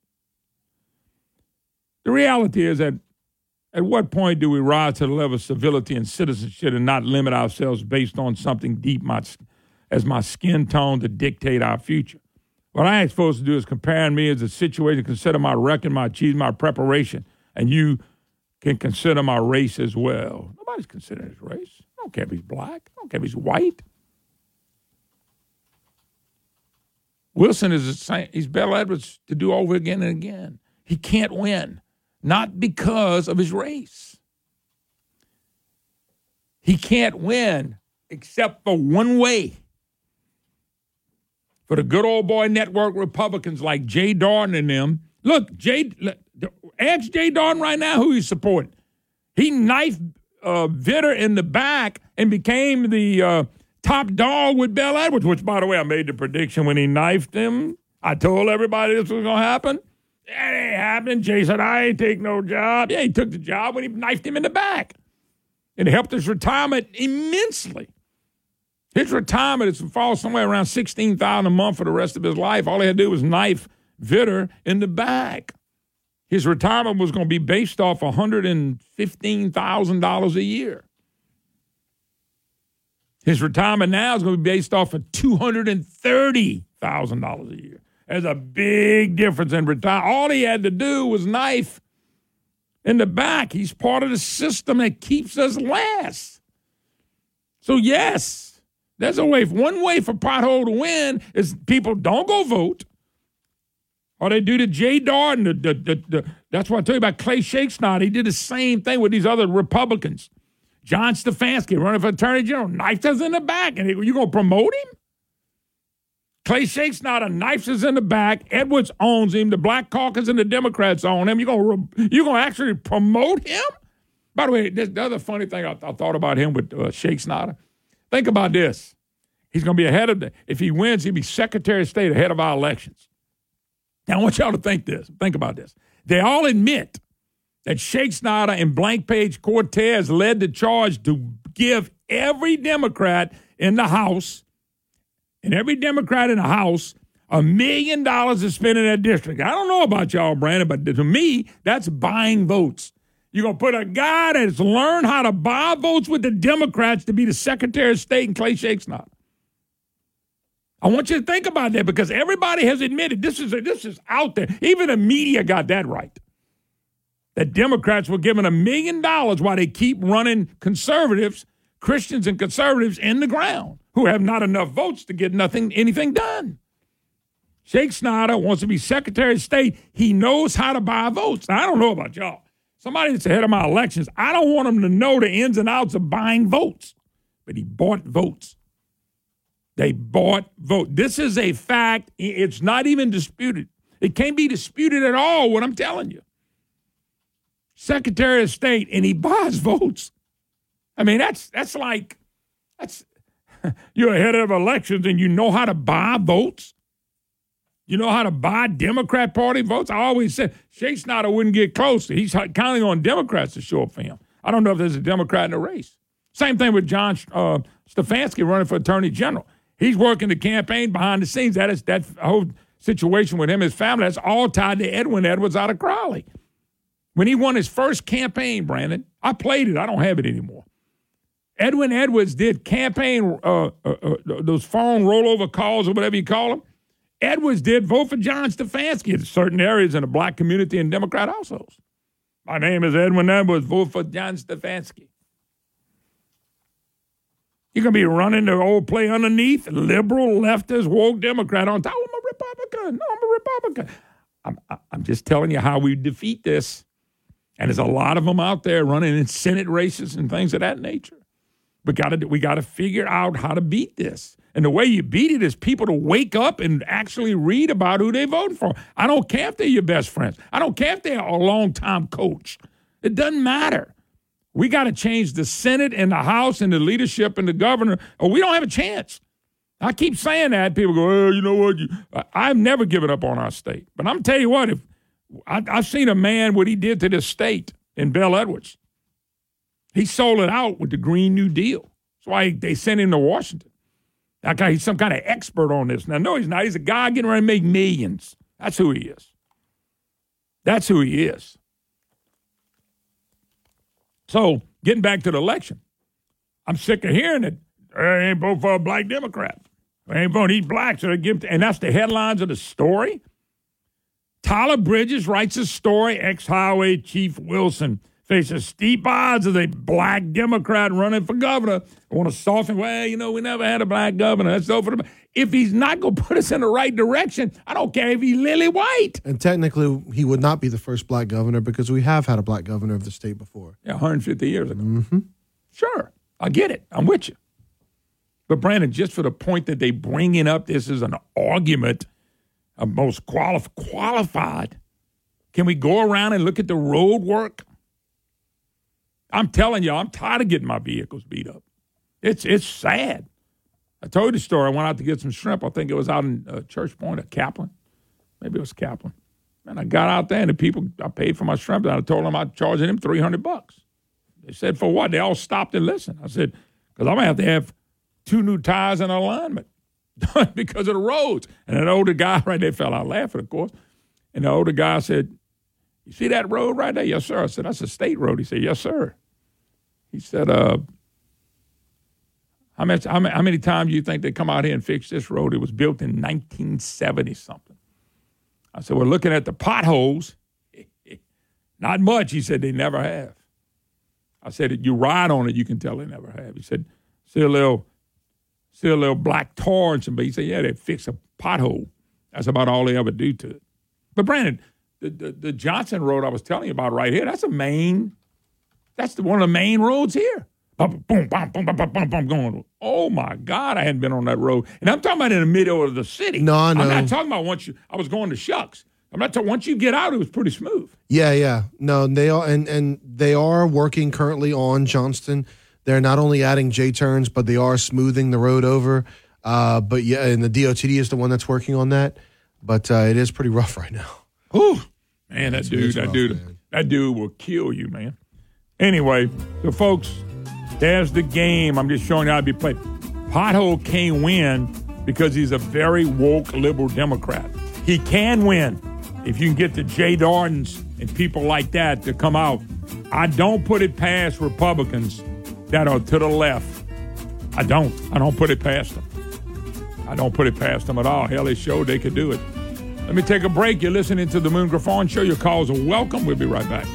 The reality is that at what point do we rise to the level of civility and citizenship and not limit ourselves based on something deep my, as my skin tone to dictate our future? What I ain't supposed to do is compare me as a situation, consider my record, my achievement, my preparation, and you can consider my race as well. Nobody's considering his race. I don't care if he's black. I don't care if he's white. Wilson is the same. He's Bel Edwards to do over again and again. He can't win, not because of his race. He can't win except for one way. For the good old boy network Republicans like Jay Dardenne and them. Look, Jay, ask Jay Dardenne right now who he supporting. He knifed uh, Vitter in the back and became the uh, top dog with Bel Edwards, which, by the way, I made the prediction when he knifed him. I told everybody this was going to happen. That ain't happening. Jay said, I ain't take no job. Yeah, he took the job when he knifed him in the back. It helped his retirement immensely. His retirement is to fall somewhere around sixteen thousand a month for the rest of his life. All he had to do was knife Vitter in the back. His retirement was going to be based off one hundred and fifteen thousand dollars a year. His retirement now is going to be based off of two hundred and thirty thousand dollars a year. There's a big difference in retirement. All he had to do was knife in the back. He's part of the system that keeps us last. So yes, there's a way. One way for pothole to win is people don't go vote. Or they do to Jay Dardenne. The, the, the, the, that's what I tell you about Clay Shakespeare. He did the same thing with these other Republicans. John Stefanski running for Attorney General, knifed us in the back, and you going to promote him? Clay Shake's not a knifes us in the back. Edwards owns him. The Black Caucus and the Democrats own him. You going you going to actually promote him? By the way, this, the other funny thing I, I thought about him with uh, Schexnayder. Think about this. He's going to be ahead of the. If he wins, he'll be Secretary of State ahead of our elections. Now I want y'all to think this. Think about this. They all admit that Schexnayder and Blank Page Cortez led the charge to give every Democrat in the House and every Democrat in the House a million dollars to spend in that district. I don't know about y'all, Brandon, but to me, that's buying votes. You're going to put a guy that's learned how to buy votes with the Democrats to be the Secretary of State and Clay Shake's not. I want you to think about that because everybody has admitted this is this is out there. Even the media got that right. That Democrats were given a million dollars while they keep running conservatives, Christians and conservatives in the ground who have not enough votes to get nothing anything done. Schexnayder wants to be Secretary of State. He knows how to buy votes. Now, I don't know about y'all. Somebody that's ahead of my elections, I don't want him to know the ins and outs of buying votes. But he bought votes. They bought vote. This is a fact. It's not even disputed. It can't be disputed at all, what I'm telling you. Secretary of State, and he buys votes. I mean, that's that's like that's you're ahead of elections and you know how to buy votes. You know how to buy Democrat Party votes. I always said Schexnayder wouldn't get close. He's counting on Democrats to show up for him. I don't know if there's a Democrat in the race. Same thing with John uh, Stefanski running for Attorney General. He's working the campaign behind the scenes. That is that whole situation with him, his family. That's all tied to Edwin Edwards out of Crowley. When he won his first campaign, Brandon, I played it. I don't have it anymore. Edwin Edwards did campaign, uh, uh, uh, those phone rollover calls or whatever you call them. Edwards did vote for John Stefanski in certain areas in the black community and Democrat households. My name is Edwin Edwards. Vote for John Stefanski. You're going to be running the old play underneath, liberal, leftist, woke Democrat on top. Oh, I'm a Republican. No, I'm a Republican. I'm, I'm just telling you how we defeat this. And there's a lot of them out there running in Senate races and things of that nature. We got to we got to figure out how to beat this. And the way you beat it is people to wake up and actually read about who they vote for. I don't care if they're your best friends. I don't care if they're a long-time coach. It doesn't matter. We got to change the Senate and the House and the leadership and the governor, or we don't have a chance. I keep saying that. People go, well, you know what? You, I've never given up on our state. But I'm tell you what, if I, I've seen a man what he did to this state in Bel Edwards. He sold it out with the Green New Deal. That's why they sent him to Washington. That guy, he's some kind of expert on this. Now, no, he's not. He's a guy getting ready to make millions. That's who he is. That's who he is. So, getting back to the election, I'm sick of hearing it. I ain't vote for a black Democrat. I ain't vote. He's black, so they give. And that's the headlines of the story. Tyler Bridges writes a story. Ex Highway Chief Wilson faces steep odds as a black Democrat running for governor. I want to soften. Well, you know, we never had a black governor. That's over. The, if he's not going to put us in the right direction, I don't care if he's lily white. And technically, he would not be the first black governor because we have had a black governor of the state before. Yeah, 150 years ago. Mm-hmm. Sure, I get it. I'm with you. But Brandon, just for the point that they bringing up this is an argument of most quali- qualified, can we go around and look at the road work? I'm telling you, I'm tired of getting my vehicles beat up. It's it's sad. I told you the story. I went out to get some shrimp. I think it was out in uh, Church Point at Kaplan. Maybe it was Kaplan. And I got out there, and the people, I paid for my shrimp, and I told them I'm charging them 300 bucks. They said, for what? They all stopped and listened. I said, because I'm going to have to have two new tires and alignment done because of the roads. And an older guy right there fell out laughing, of course. And the older guy said, You see that road right there? Yes, sir. I said, That's a state road. He said, Yes, sir. He said, uh, How many, how many, times do you think they come out here and fix this road? It was built in 1970 something. I said, we're looking at the potholes. Not much. He said, they never have. I said, you ride on it, you can tell they never have. He said, see a little, see a little black tar and some, but he said, yeah, they fix a pothole. That's about all they ever do to it. But Brandon, the, the, the Johnson Road I was telling you about right here, that's a main, that's the, one of the main roads here. Oh my God, I hadn't been on that road. And I'm talking about in the middle of the city. No, I know. I'm not talking about once you, I was going to Shucks. I'm not talking, once you get out, it was pretty smooth. Yeah, yeah. No, they are and and they are working currently on Johnston. They're not only adding J turns, but they are smoothing the road over. Uh, but yeah, and the DOTD is the one that's working on that. But uh, it is pretty rough right now. Whew. Man, that dude, it's that rough, dude, that dude will kill you, man. Anyway, so folks, there's the game. I'm just showing you how to be played. Pothole can't win because he's a very woke liberal Democrat. He can win if you can get the Jay Dardennes and people like that to come out. I don't put it past Republicans that are to the left. I don't. I don't put it past them. I don't put it past them at all. Hell, they showed they could do it. Let me take a break. You're listening to the Moon Griffon Show. Your calls are welcome. We'll be right back.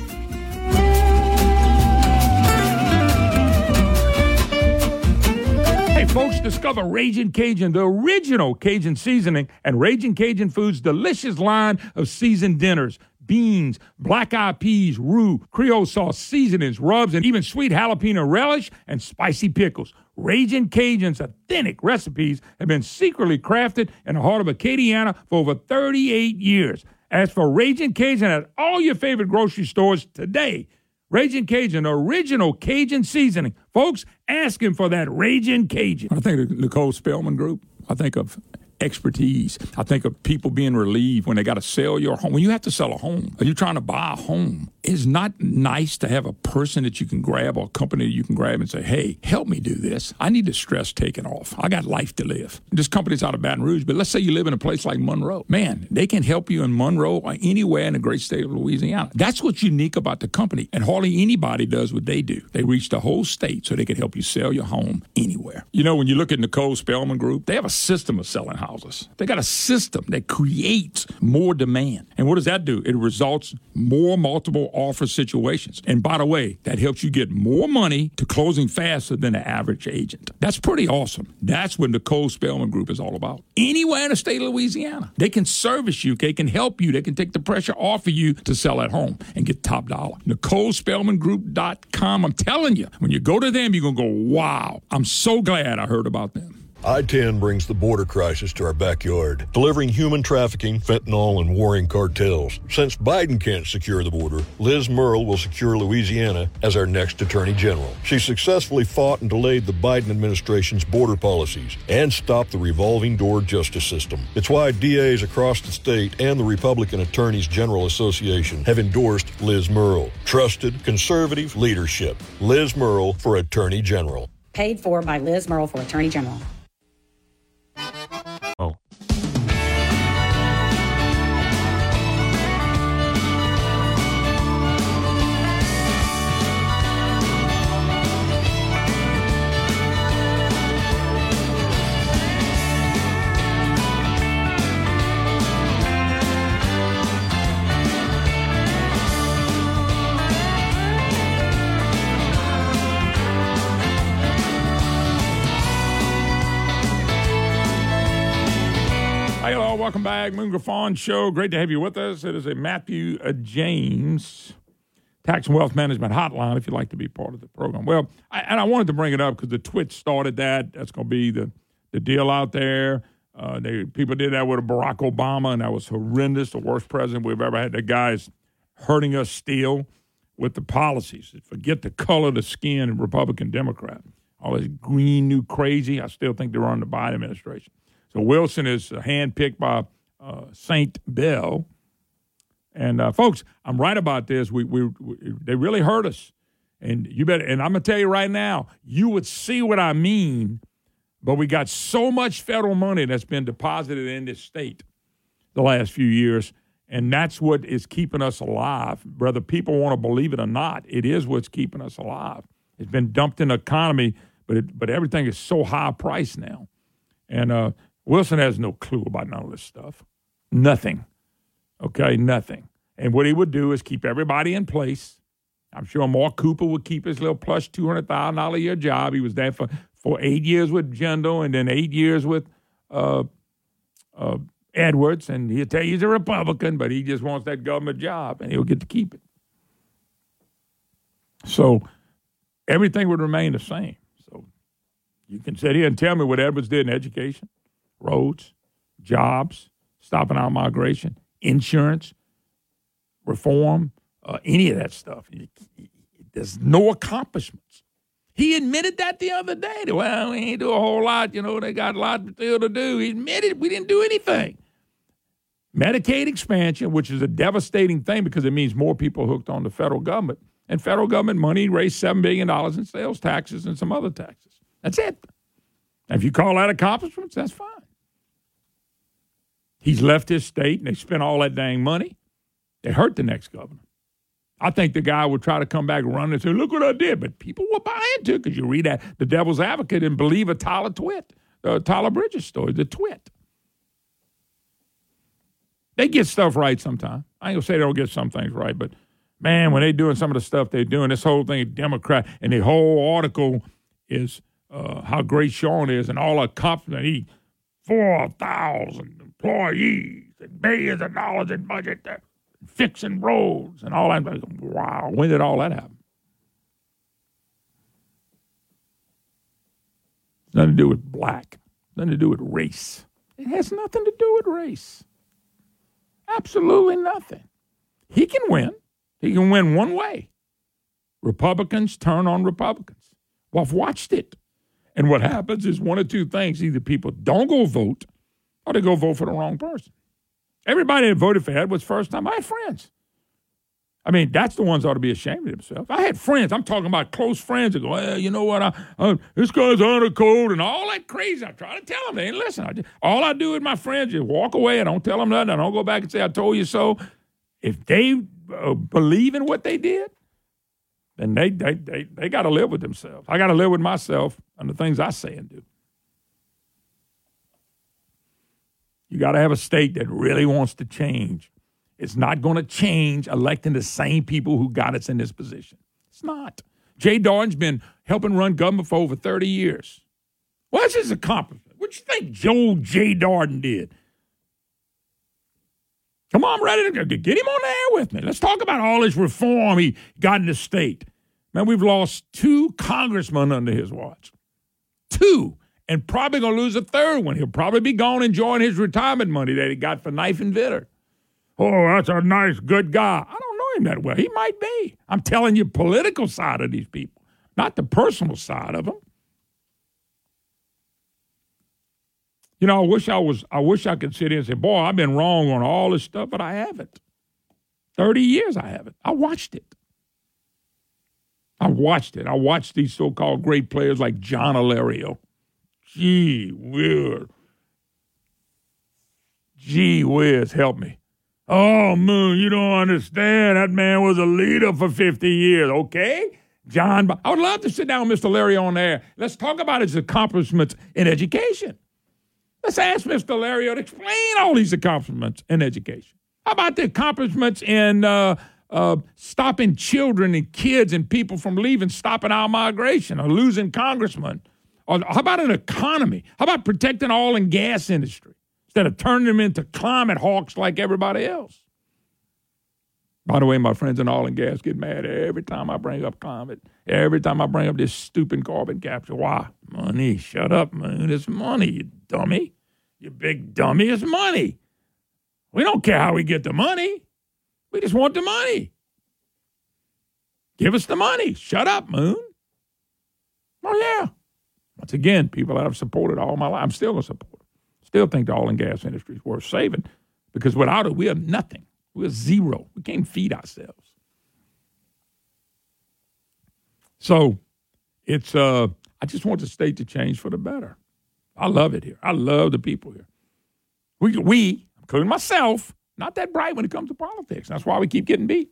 Folks, discover Raging Cajun, the original Cajun seasoning, and Raging Cajun Foods' delicious line of seasoned dinners. Beans, black eyed peas, roux, Creole sauce, seasonings, rubs, and even sweet jalapeno relish and spicy pickles. Raging Cajun's authentic recipes have been secretly crafted in the heart of Acadiana for over 38 years. As for Raging Cajun at all your favorite grocery stores today, Raging Cajun, original Cajun seasoning. Folks, asking for that Raging Cajun. I think of Nicole Spellman Group. I think of expertise. I think of people being relieved when they got to sell your home. When you have to sell a home, or you're trying to buy a home, it's not nice to have a person that you can grab or a company that you can grab and say, hey, help me do this. I need the stress taken off. I got life to live. This company's out of Baton Rouge, but let's say you live in a place like Monroe. Man, they can help you in Monroe or anywhere in the great state of Louisiana. That's what's unique about the company. And hardly anybody does what they do. They reach the whole state so they can help you sell your home anywhere. You know, when you look at Nicole Spellman Group, they have a system of selling houses. They got a system that creates more demand. And what does that do? It results more multiple offer situations. And by the way, that helps you get more money to closing faster than the average agent. That's pretty awesome. That's what Nicole Spellman Group is all about. Anywhere in the state of Louisiana, they can service you, they can help you, they can take the pressure off of you to sell at home and get top dollar. NicoleSpellmanGroup.com. I'm telling you, when you go to them, you're going to go, wow, I'm so glad I heard about them. I 10 brings the border crisis to our backyard, delivering human trafficking, fentanyl, and warring cartels. Since Biden can't secure the border, Liz Murrill will secure Louisiana as our next Attorney General. She successfully fought and delayed the Biden administration's border policies and stopped the revolving door justice system. It's why DAs across the state and the Republican Attorneys General Association have endorsed Liz Murrill. Trusted, conservative leadership. Liz Murrill for Attorney General. Paid for by Liz Murrill for Attorney General. Welcome. Moon Griffon Show. Great to have you with us. It is a Matthew uh, James Tax and Wealth Management Hotline if you'd like to be part of the program. Well, I, and I wanted to bring it up because the Twitch started that. That's going to be the, the deal out there. Uh, they People did that with Barack Obama, and that was horrendous. The worst president we've ever had. The guy's hurting us still with the policies. Forget the color of the skin, Republican, Democrat. All this green, new crazy. I still think they're on the Biden administration. So Wilson is uh, handpicked by uh, Saint Bel. And uh, folks, I'm right about this. We, we, we they really hurt us, and you better. And I'm gonna tell you right now, you would see what I mean. But we got so much federal money that's been deposited in this state the last few years, and that's what is keeping us alive. Whether people want to believe it or not, it is what's keeping us alive. It's been dumped in the economy, but it, but everything is so high priced now, and uh, Wilson has no clue about none of this stuff. Nothing. Okay, nothing. And what he would do is keep everybody in place. I'm sure Mark Cooper would keep his little plush two hundred thousand dollar a year job. He was there for, for eight years with Jindal and then eight years with uh, uh, Edwards, and he'll tell you he's a Republican, but he just wants that government job, and he'll get to keep it. So everything would remain the same. So you can sit here and tell me what Edwards did in education, roads, jobs, stopping our migration, insurance, reform, uh, any of that stuff. There's no accomplishments. He admitted that the other day. Well, we ain't do a whole lot. You know, they got a lot still to do. He admitted we didn't do anything. Medicaid expansion, which is a devastating thing because it means more people hooked on the federal government. And federal government money raised $7 billion in sales taxes and some other taxes. That's it. If you call that accomplishments, that's fine. He's left his state and they spent all that dang money. They hurt the next governor. I think the guy would try to come back and run and say, look what I did. But people will buy into it because you read that, the devil's advocate and believe a Tyler Twit, uh, Tyler Bridges story, the twit. They get stuff right sometimes. I ain't gonna say they don't get some things right, but man, when they doing some of the stuff they're doing, this whole thing Democrat and the whole article is uh, how great Shawn is and all accomplishment. He four thousand employees and billions of dollars in budget to fixing roads and all that. Wow, when did all that happen? Nothing to do with black. Nothing to do with race. It has nothing to do with race. Absolutely nothing. He can win. He can win one way. Republicans turn on Republicans. Well, I've watched it. And what happens is one of two things either people don't go vote or they go vote for the wrong person. Everybody that voted for Ed was first time. I had friends. I mean, that's the ones that ought to be ashamed of themselves. I had friends. I'm talking about close friends that go, well, you know what? I, I, this guy's under code and all that crazy. I try to tell them. They ain't listen. I just, all I do with my friends is walk away. I don't tell them nothing. I don't go back and say, I told you so. If they uh, believe in what they did, then they, they, they, they got to live with themselves. I got to live with myself and the things I say and do. You got to have a state that really wants to change. It's not going to change electing the same people who got us in this position. It's not. Jay Dardenne's been helping run government for over 30 years. What's his accomplishment? What do you think Joe Jay Dardenne did? Come on, I'm ready to get him on the air with me. Let's talk about all this reform he got in the state. Man, we've lost two congressmen under his watch. Two. And probably going to lose a third one. He'll probably be gone enjoying his retirement money that he got for knife and vitter. Oh, that's a nice, good guy. I don't know him that well. He might be. I'm telling you, political side of these people, not the personal side of them. You know, I wish I was. I wish I could sit here and say, "Boy, I've been wrong on all this stuff," but I haven't. Thirty years, I haven't. I watched it. I watched it. I watched these so-called great players like John Alario. Gee whiz. Gee whiz, help me. Oh, Moon, you don't understand. That man was a leader for 50 years, okay? John, I would love to sit down with Mr. Larry on air. Let's talk about his accomplishments in education. Let's ask Mr. Larry to explain all these accomplishments in education. How about the accomplishments in uh, uh, stopping children and kids and people from leaving, stopping our migration, or losing congressmen? How about an economy? How about protecting oil and gas industry instead of turning them into climate hawks like everybody else? By the way, my friends in oil and gas get mad every time I bring up climate. Every time I bring up this stupid carbon capture. Why? Money. Shut up, man. It's money, you dummy. You big dummy. It's money. We don't care how we get the money. We just want the money. Give us the money. Shut up, Moon. Oh, yeah. Once again, people that I've supported all my life, I'm still going to support. Still think the oil and gas industry is worth saving because without it, we have nothing. We're zero. We can't feed ourselves. So it's uh I just want the state to change for the better. I love it here. I love the people here. We we, including myself, not that bright when it comes to politics. That's why we keep getting beat.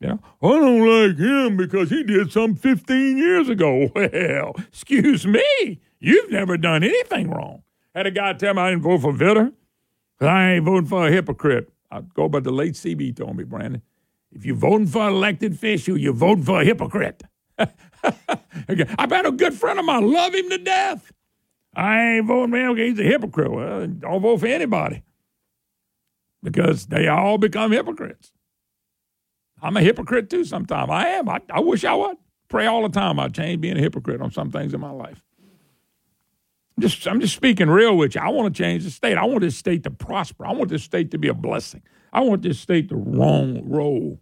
You know, I don't like him because he did some 15 years ago. Well, excuse me. You've never done anything wrong. Had a guy tell me I didn't vote for Vitter. I ain't voting for a hypocrite. I go by the late CB told me, Brandon. If you're voting for an elected official, you're voting for a hypocrite. I've got a good friend of mine, love him to death. I ain't voting for him because he's a hypocrite. Well, don't vote for anybody because they all become hypocrites. I'm a hypocrite too sometimes. I am. I, I wish I would. Pray all the time I'd change being a hypocrite on some things in my life. I'm just, I'm just speaking real with you. I want to change the state. I want this state to prosper. I want this state to be a blessing. I want this state to wrong roll.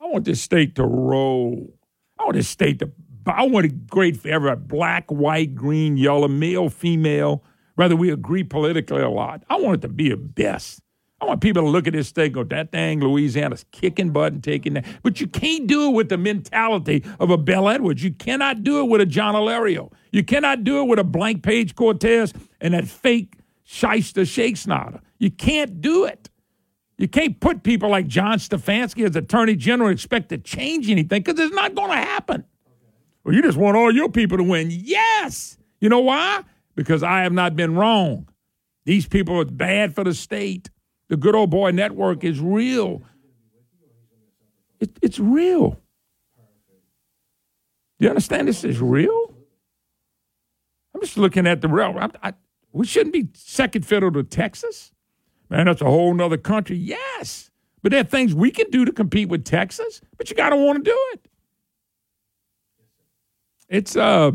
I want this state to roll. I want this state to. I want it great for everybody black, white, green, yellow, male, female, whether we agree politically a lot. I want it to be a best. I want people to look at this state and go, that dang Louisiana's kicking butt and taking that. But you can't do it with the mentality of a Bel Edwards. You cannot do it with a John Alario. You cannot do it with a blank page Cortez and that fake shyster shake. You can't do it. You can't put people like John Stefanski as Attorney General and expect to change anything because it's not going to happen. Well, you just want all your people to win. Yes. You know why? Because I have not been wrong. These people are bad for the state. The good old boy network is real. It, it's real. Do you understand this is real? I'm just looking at the real. I, we shouldn't be second fiddle to Texas. Man, that's a whole nother country. Yes. But there are things we can do to compete with Texas, but you got to want to do it. It's uh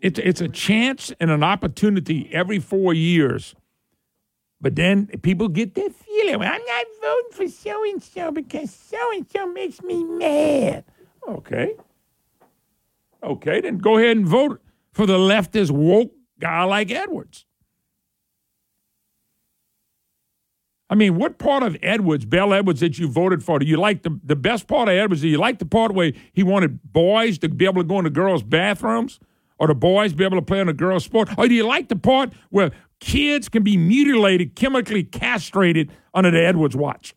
it's it's a chance and an opportunity every four years. But then people get that feeling. Well, I'm not voting for so and so because so and so makes me mad. Okay. Okay, then go ahead and vote for the leftist woke guy like Edwards. I mean, what part of Edwards, Bel Edwards, that you voted for? Do you like the, the best part of Edwards? Do you like the part where he wanted boys to be able to go into girls' bathrooms? Or the boys be able to play in a girls' sport? Or do you like the part where kids can be mutilated, chemically castrated under the Edwards watch?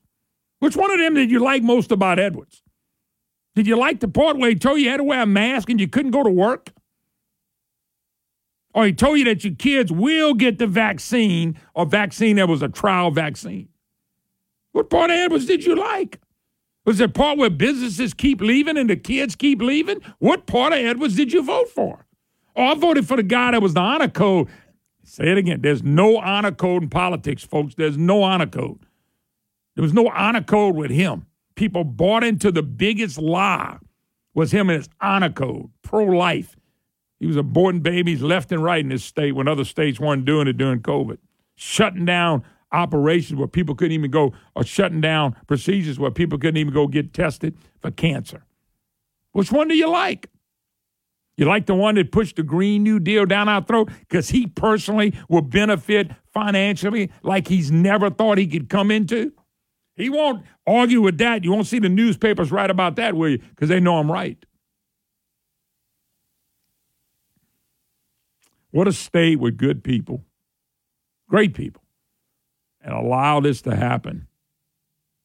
Which one of them did you like most about Edwards? Did you like the part where he told you you had to wear a mask and you couldn't go to work? Or he told you that your kids will get the vaccine or vaccine that was a trial vaccine? What part of Edwards did you like? Was it part where businesses keep leaving and the kids keep leaving? What part of Edwards did you vote for? Oh, I voted for the guy that was the honor code. Say it again. There's no honor code in politics, folks. There's no honor code. There was no honor code with him. People bought into the biggest lie was him and his honor code, pro-life. He was aborting babies left and right in this state when other states weren't doing it during COVID, shutting down operations where people couldn't even go, or shutting down procedures where people couldn't even go get tested for cancer. Which one do you like? You like the one that pushed the Green New Deal down our throat because he personally will benefit financially like he's never thought he could come into? He won't argue with that. You won't see the newspapers write about that, will you? Because they know I'm right. What a state with good people, great people, and allow this to happen.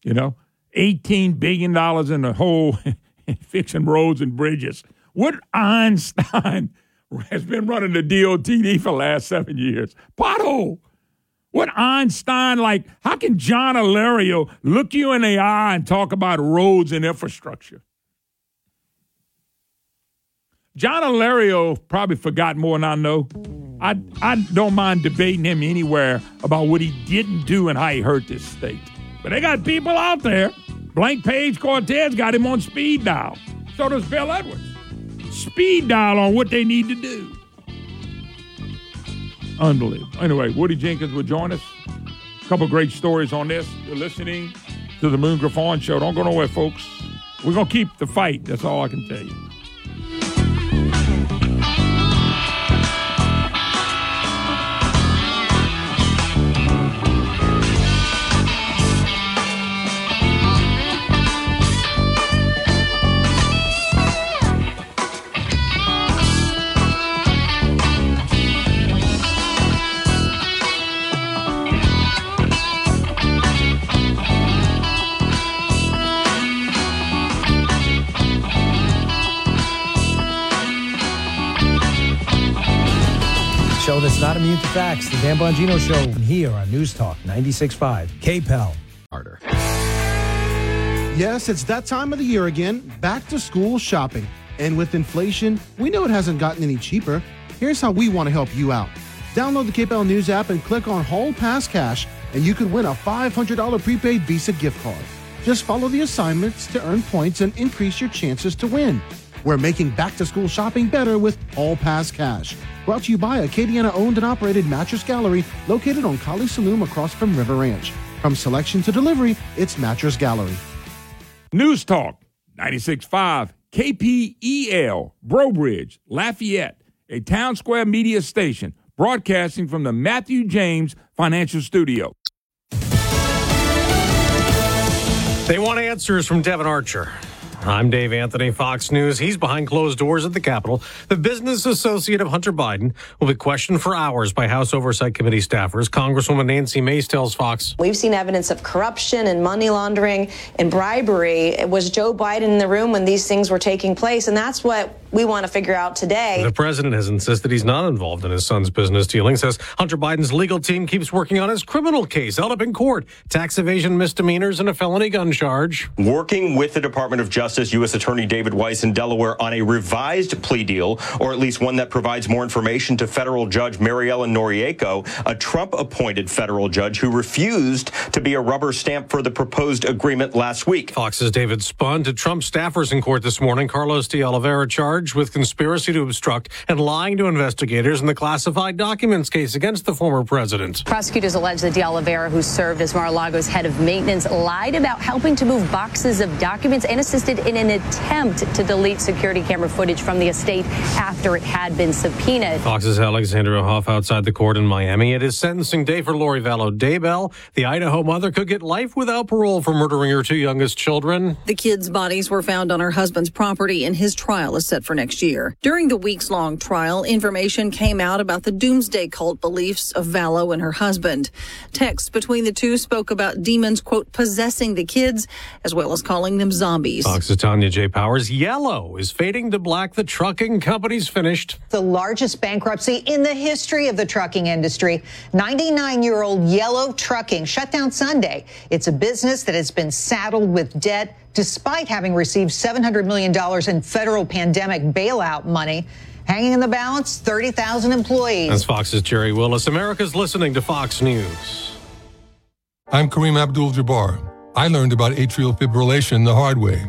You know, $18 billion in the whole fixing roads and bridges. What Einstein has been running the DOTD for the last seven years? Pothole. What Einstein, like, how can John Alario look you in the eye and talk about roads and infrastructure? John Alario probably forgot more than I know. I, I don't mind debating him anywhere about what he didn't do and how he hurt this state. But they got people out there. Blank Page Cortez got him on speed dial. So does Bel Edwards. Speed dial on what they need to do. Unbelievable. Anyway, Woody Jenkins will join us. A couple great stories on this. You're listening to the Moon Griffon Show. Don't go nowhere, folks. We're going to keep the fight. That's all I can tell you. Show not immune to facts. The Dan Bongino Show here on News Talk 96.5. KPEL. Harder. Yes, it's that time of the year again. Back to school shopping. And with inflation, we know it hasn't gotten any cheaper. Here's how we want to help you out. Download the KPEL News app and click on Hall Pass Cash, and you could win a $500 prepaid Visa gift card. Just follow the assignments to earn points and increase your chances to win. We're making back to school shopping better with All Pass Cash. Brought to you by Acadiana owned and operated Mattress Gallery located on Kaliste Saloom across from River Ranch. From selection to delivery, it's Mattress Gallery. News Talk 96.5 KPEL, Brobridge, Lafayette, a town square media station broadcasting from the Matthew James Financial Studio. They want answers from Devon Archer. I'm Dave Anthony, Fox News. He's behind closed doors at the Capitol. The business associate of Hunter Biden will be questioned for hours by House Oversight Committee staffers. Congresswoman Nancy Mace tells Fox. We've seen evidence of corruption and money laundering and bribery. It Was Joe Biden in the room when these things were taking place? And that's what we want to figure out today. The president has insisted he's not involved in his son's business dealing, says Hunter Biden's legal team keeps working on his criminal case held up in court, tax evasion misdemeanors and a felony gun charge. Working with the Department of Justice, U.S. Attorney David Weiss in Delaware on a revised plea deal, or at least one that provides more information to federal judge Maryellen Noreika, a Trump appointed federal judge who refused to be a rubber stamp for the proposed agreement last week. Fox's David Spunt to Trump staffers in court this morning. Carlos de Oliveira charged with conspiracy to obstruct and lying to investigators in the classified documents case against the former president. Prosecutors allege that de Oliveira, who served as Mar-a-Lago's head of maintenance, lied about helping to move boxes of documents and assisted in an attempt to delete security camera footage from the estate after it had been subpoenaed. Fox's Alexandra Hoff outside the court in Miami. It is sentencing day for Lori Vallow Daybell. The Idaho mother could get life without parole for murdering her two youngest children. The kids' bodies were found on her husband's property, and his trial is set for next year. During the weeks long trial, information came out about the doomsday cult beliefs of Vallow and her husband. Texts between the two spoke about demons, quote, possessing the kids, as well as calling them zombies. Fox's Tanya J. Powers. Yellow is fading to black. The trucking company's finished. The largest bankruptcy in the history of the trucking industry. 99 year old Yellow Trucking shut down Sunday. It's a business that has been saddled with debt despite having received $700 million in federal pandemic bailout money. Hanging in the balance, 30,000 employees. That's Fox's Jerry Willis. America's listening to Fox News. I'm Kareem Abdul Jabbar. I learned about atrial fibrillation the hard way.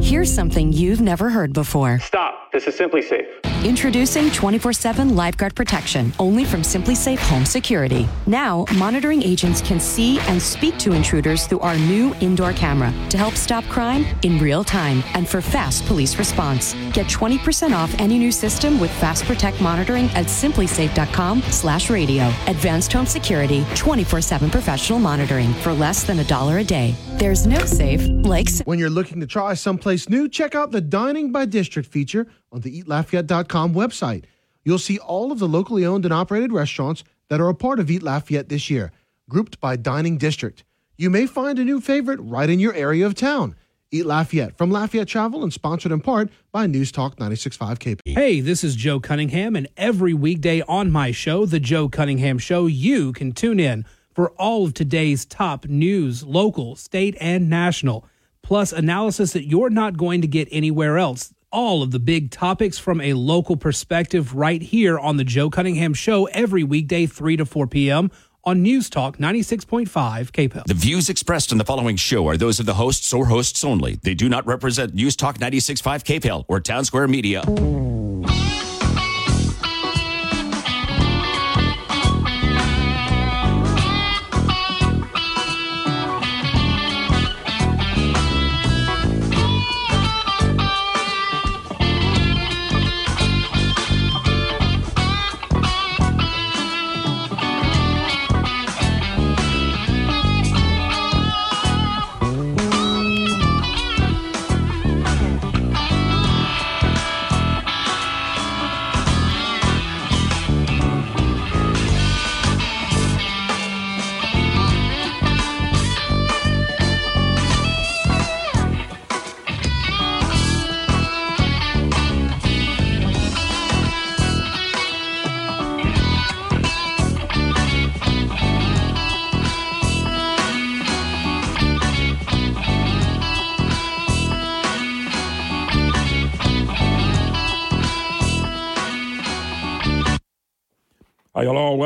Here's something you've never heard before. Stop. This is SimpliSafe. Introducing 24 7 Lifeguard Protection, only from SimpliSafe Home Security. Now, monitoring agents can see and speak to intruders through our new indoor camera to help stop crime in real time and for fast police response. Get 20% off any new system with Fast Protect monitoring at simplisafe.com slash radio. Advanced home security, 24 7 professional monitoring for less than a dollar a day. There's no safe like. When you're looking to try someplace new, check out the Dining by District feature on the eatlafayette.com website. You'll see all of the locally owned and operated restaurants that are a part of Eat Lafayette this year, grouped by dining district. You may find a new favorite right in your area of town. Eat Lafayette from Lafayette Travel and sponsored in part by News Talk 96.5 KP. Hey, this is Joe Cunningham, and every weekday on my show, The Joe Cunningham Show, you can tune in for all of today's top news, local, state, and national, plus analysis that you're not going to get anywhere else. All of the big topics from a local perspective right here on The Joe Cunningham Show every weekday, 3 to 4 p.m. on News Talk 96.5 KPEL. The views expressed in the following show are those of the hosts or hosts only. They do not represent News Talk 96.5 KPEL or Town Square Media.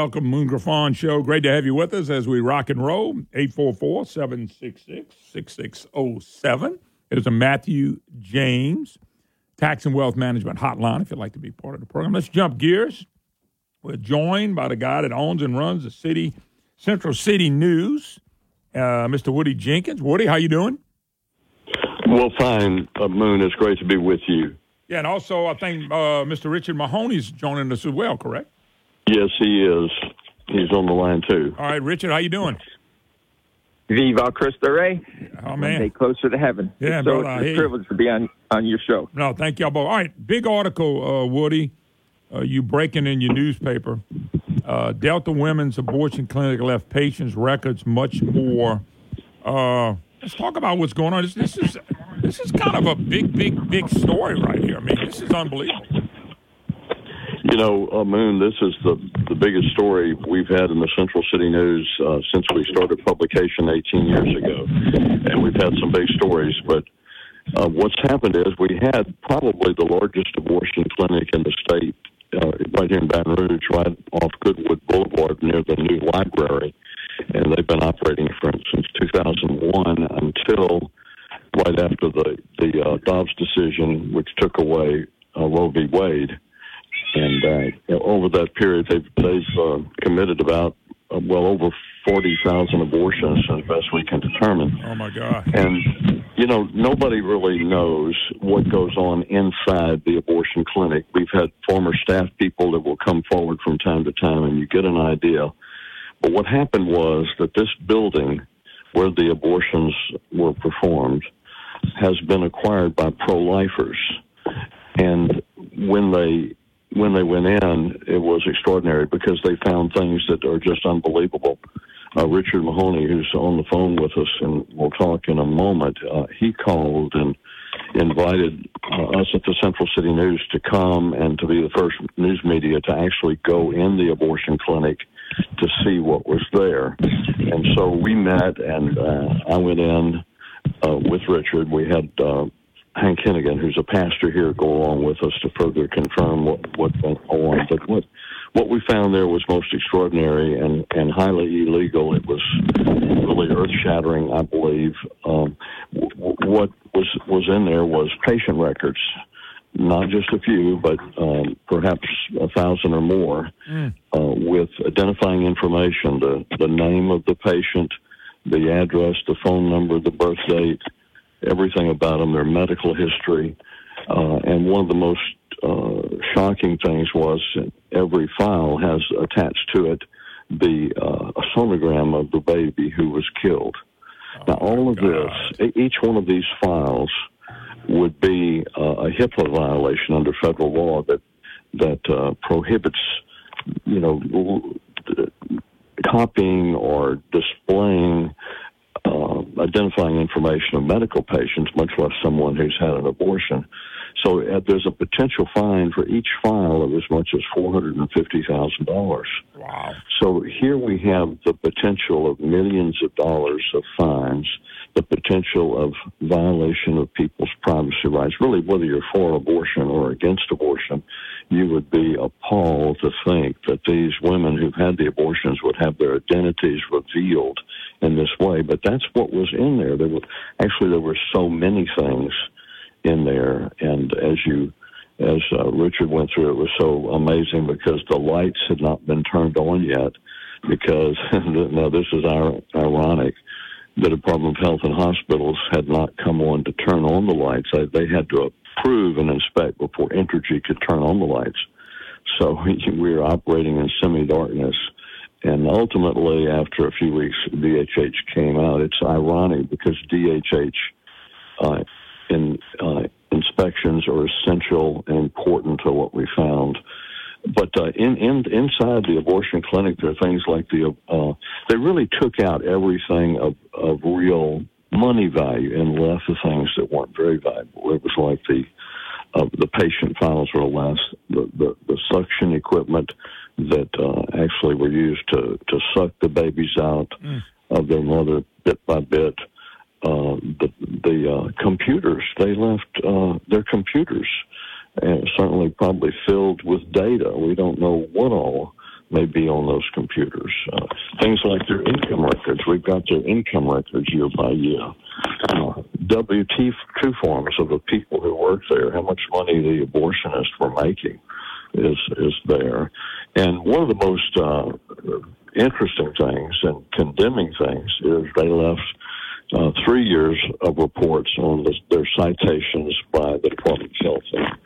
Welcome Moon Griffon Show. Great to have you with us as we rock and roll. 844-766-6607. It is a Matthew James Tax and Wealth Management Hotline if you'd like to be part of the program. Let's jump gears. We're joined by the guy that owns and runs the city Central City News, uh, Mr. Woody Jenkins. Woody, how you doing? Well, fine, uh, Moon. It's great to be with you. Yeah, and also I think uh, Mr. Richard Mahoney's joining us as well, correct? Yes, he is. He's on the line too. All right, Richard, how you doing? Viva Cristo Rey. Oh man, Day closer to heaven. Yeah, so brother, I it's hear a you. privilege to be on on your show. No, thank y'all both. All right, big article, uh, Woody. Uh, you breaking in your newspaper. Uh, Delta Women's Abortion Clinic left patients' records much more. Uh, let's talk about what's going on. This, this is this is kind of a big, big, big story right here. I mean, this is unbelievable. You know, uh, Moon, this is the, the biggest story we've had in the Central City News uh, since we started publication 18 years ago. And we've had some big stories, but uh, what's happened is we had probably the largest abortion clinic in the state uh, right here in Baton Rouge, right off Goodwood Boulevard near the new library. And they've been operating for since 2001 until right after the, the uh, Dobbs decision, which took away uh, Roe v. Wade. And uh, over that period, they've, they've uh, committed about, uh, well, over 40,000 abortions, as best we can determine. Oh my God! And, you know, nobody really knows what goes on inside the abortion clinic. We've had former staff people that will come forward from time to time, and you get an idea. But what happened was that this building where the abortions were performed has been acquired by pro lifers. And when they when they went in, it was extraordinary because they found things that are just unbelievable. Uh, Richard Mahoney, who's on the phone with us, and we'll talk in a moment, uh, he called and invited uh, us at the Central City News to come and to be the first news media to actually go in the abortion clinic to see what was there. And so we met, and uh, I went in uh, with Richard. We had uh, Hank Hennigan, who's a pastor here, go along with us to further confirm what what went on. But what what we found there was most extraordinary and and highly illegal. It was really earth shattering, I believe. Um, w- what was was in there was patient records, not just a few, but um, perhaps a thousand or more, uh, with identifying information, the the name of the patient, the address, the phone number, the birth date everything about them, their medical history. Uh, and one of the most uh, shocking things was every file has attached to it the uh, a sonogram of the baby who was killed. now, all of this, e- each one of these files would be uh, a HIPAA violation under federal law that that uh, prohibits, you know, copying or displaying identifying information of medical patients, much less someone who's had an abortion. So uh, there's a potential fine for each file of as much as four hundred and fifty thousand dollars. Wow! So here we have the potential of millions of dollars of fines, the potential of violation of people's privacy rights. Really, whether you're for abortion or against abortion, you would be appalled to think that these women who've had the abortions would have their identities revealed in this way. But that's what was in there. There were actually there were so many things in there, and as you as uh, Richard went through, it was so amazing because the lights had not been turned on yet. Because now this is ir- ironic. The Department of Health and Hospitals had not come on to turn on the lights. They, had to approve and inspect before Entergy could turn on the lights. So we were operating in semi-darkness. And ultimately, after a few weeks, DHH came out. It's ironic because DHH uh, in, uh, inspections are essential and important to what we found. But uh, in, in inside the abortion clinic, there are things like the uh, they really took out everything of, of real money value and left the things that weren't very valuable. It was like the uh, the patient files were less, the, the, the suction equipment that uh, actually were used to, to suck the babies out of their mother bit by bit. Uh, the the uh, computers they left uh, their computers, and certainly probably filled with data. We don't know what all may be on those computers. Uh, things like their income records. We've got their income records year by year. Uh, W-2 forms of the people who work there, how much money the abortionists were making is is there. And one of the most uh, interesting things and condemning things is they left uh, three years of reports on the, their citations by the Department of Health and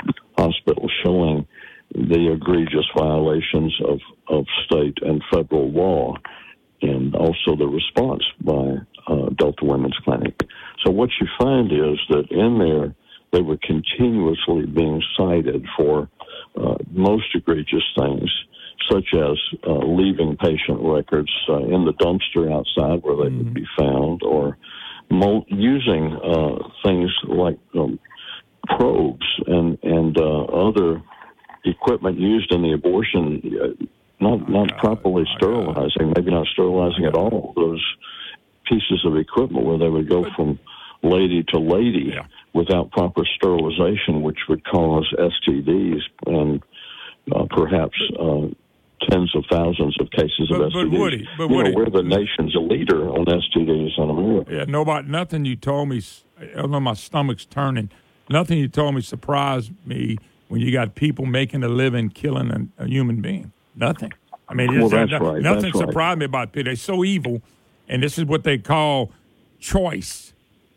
showing the egregious violations of, of state and federal law and also the response by uh, Delta Women's Clinic. So what you find is that in there, they were continuously being cited for uh, most egregious things, such as uh, leaving patient records uh, in the dumpster outside where they would be found, or mo- using uh, things like um, probes and and uh, other equipment used in the abortion, uh, not not properly sterilizing, maybe not sterilizing at all. Those pieces of equipment where they would go from lady to lady without proper sterilization, which would cause STDs and uh, perhaps uh, tens of thousands of cases But- of but STDs. Woody, but you know, we're the nation's leader on STDs in America. Yeah, nobody, nothing you told me. I know, my stomach's turning. Nothing you told me surprised me when you got people making a living killing a, a human being. Nothing. I mean, Well, that's no- right, nothing that's right. surprised me about people. They're so evil, and this is what they call choice,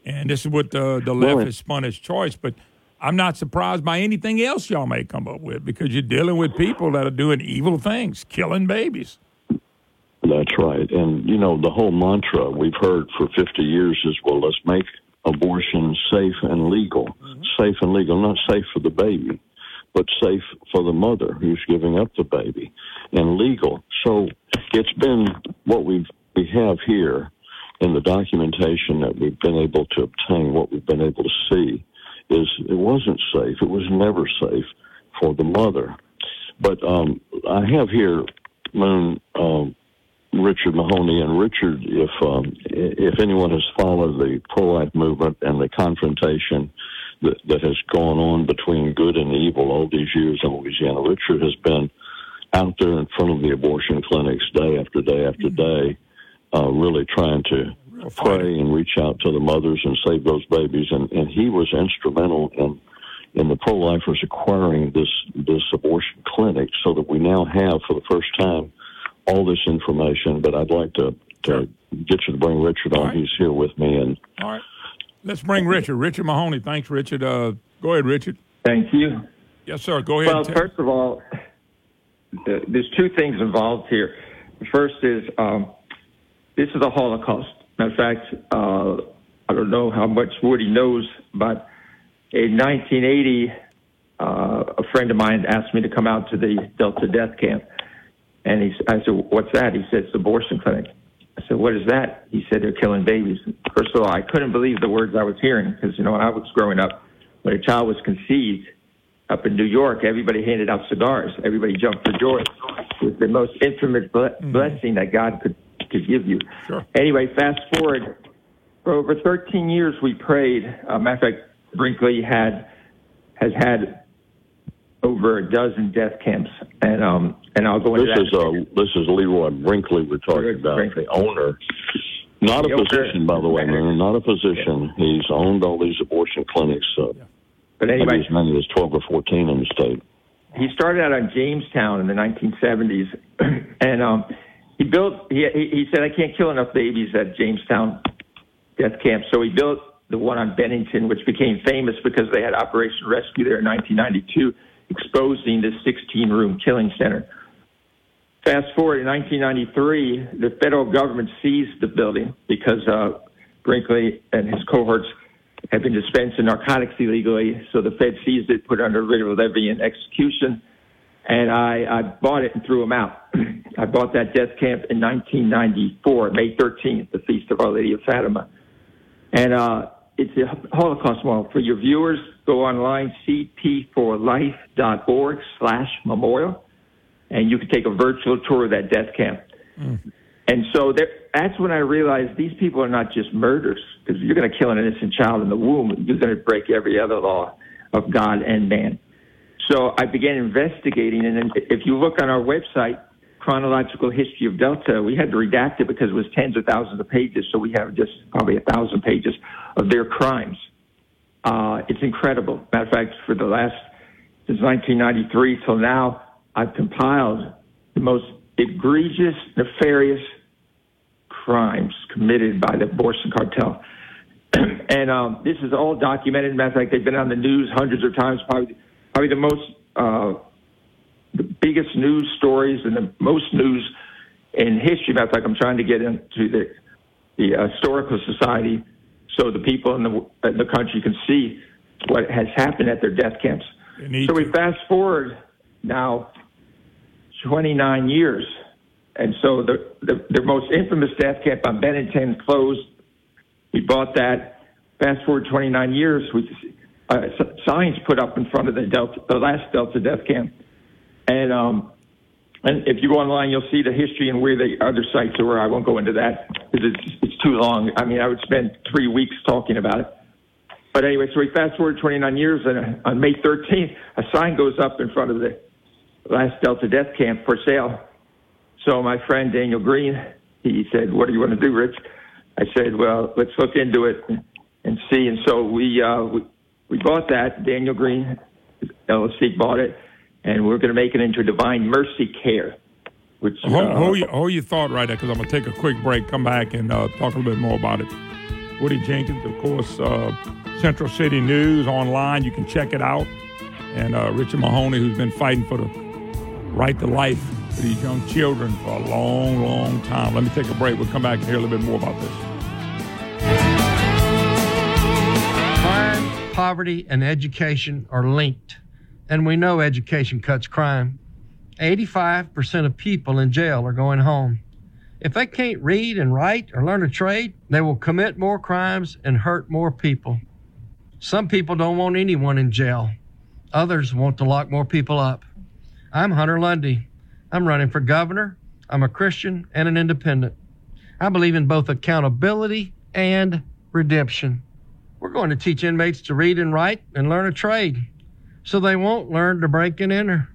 and this is what the the left Well, has spun as choice. But I'm not surprised by anything else y'all may come up with because you're dealing with people that are doing evil things, killing babies. That's right. And, you know, the whole mantra we've heard for 50 years is, well, let's make abortion safe and legal. Mm-hmm. Safe and legal, not safe for the baby, but safe for the mother who's giving up the baby, and legal. So it's been what we've, we have here in the documentation that we've been able to obtain, what we've been able to see, is it wasn't safe. It was never safe for the mother. But um, I have here, Moon, um, Richard Mahoney and Richard. If um, if anyone has followed the pro-life movement and the confrontation that, that has gone on between good and evil all these years in Louisiana, Richard has been out there in front of the abortion clinics day after day after day, uh, really trying to pray and reach out to the mothers and save those babies. And, and he was instrumental in in the pro-lifers acquiring this this abortion clinic, so that we now have for the first time all this information. But I'd like to to get you to bring Richard on. He's here with me, and All right, let's bring Richard. Richard Mahoney. Thanks, Richard. Uh, go ahead, Richard. Thank you. Yes, sir. Go ahead. Well, and ta- first of all, th- there's two things involved here. The first is um, this is a Holocaust. Matter of fact, uh, I don't know how much Woody knows, but in 1980, uh, a friend of mine asked me to come out to the Delta Death Camp, and he, I said, "What's that?" He said, "It's an abortion clinic." I said, "What is that?" He said, "They're killing babies." First of all, I couldn't believe the words I was hearing because you know when I was growing up, when a child was conceived, up in New York, everybody handed out cigars. Everybody jumped for joy. It was the most intimate ble- blessing that God could, could give you. Anyway, fast forward. For over 13 years, we prayed. Uh, matter of fact, Brinkley had has had over a dozen death camps, and um, and I'll go into this that. is uh, this is Leroy Brinkley we're talking about, the owner. Not a The owner. physician, by the way, man. Not a physician. He's owned all these abortion clinics. Uh, But anyway- maybe as many as twelve or fourteen in the state. he started out on Jamestown in the 1970s, and um, he built. He, he said, "I can't kill enough babies at Jamestown death camp," so he built the one on Bennington, which became famous because they had Operation Rescue there in 1992, exposing the 16-room killing center. Fast forward in 1993, the federal government seized the building because uh, Brinkley and his cohorts had been dispensing narcotics illegally. So the Fed seized it, put it under writ of levy and execution. And I, I bought it and threw them out. I bought that death camp in 1994, May 13th, the Feast of Our Lady of Fatima. And uh, it's a Holocaust Memorial. For your viewers, go online, cp4life.org slash memorial, and you can take a virtual tour of that death camp. And so there, that's when I realized these people are not just murderers, because you're going to kill an innocent child in the womb. You're going to break every other law of God and man. So I began investigating, and then if you look on our website, chronological history of Delta. We had to redact it because it was tens of thousands of pages, so we have just probably a thousand pages of their crimes. Uh, it's incredible. Matter of fact, for the last since 1993 till now, I've compiled the most egregious, nefarious crimes committed by the abortion cartel. and um, this is all documented. Matter of fact, they've been on the news hundreds of times. Probably, probably the most, uh, the biggest news stories and the most news in history. Of fact, I'm trying to get into the the uh, historical society so the people in the in the country can see what has happened at their death camps. So we fast forward now 29 years, and so the, the the most infamous death camp on Bennington closed. We bought that. Fast forward 29 years, we uh, signs put up in front of the Delta, the last Delta death camp, and um, and if you go online, you'll see the history and where the other sites were. I won't go into that because it's it's too long. I mean, I would spend three weeks talking about it. But anyway, so we fast forward 29 years, and on May 13th, a sign goes up in front of the last Delta death camp for sale. So my friend Daniel Green, he said, "What do you want to do, Rich?" I said, "Well, let's look into it and see." And so we uh, we, we bought that. Daniel Green LLC bought it, and we're going to make it into Divine Mercy Care, which Hold, uh, hold, your, hold your thought right there because I'm going to take a quick break, come back, and uh, talk a little bit more about it. Woody Jenkins, of course, uh, Central City News online. You can check it out. And uh, Richard Mahoney, who's been fighting for the right to life for these young children for a long, long time. Let me take a break. We'll come back and hear a little bit more about this. Crime, poverty, and education are linked. And we know education cuts crime. 85% of people in jail are going home. If they can't read and write or learn a trade, they will commit more crimes and hurt more people. Some people don't want anyone in jail. Others want to lock more people up. I'm Hunter Lundy. I'm running for governor. I'm a Christian and an independent. I believe in both accountability and redemption. We're going to teach inmates to read and write and learn a trade so they won't learn to break and enter.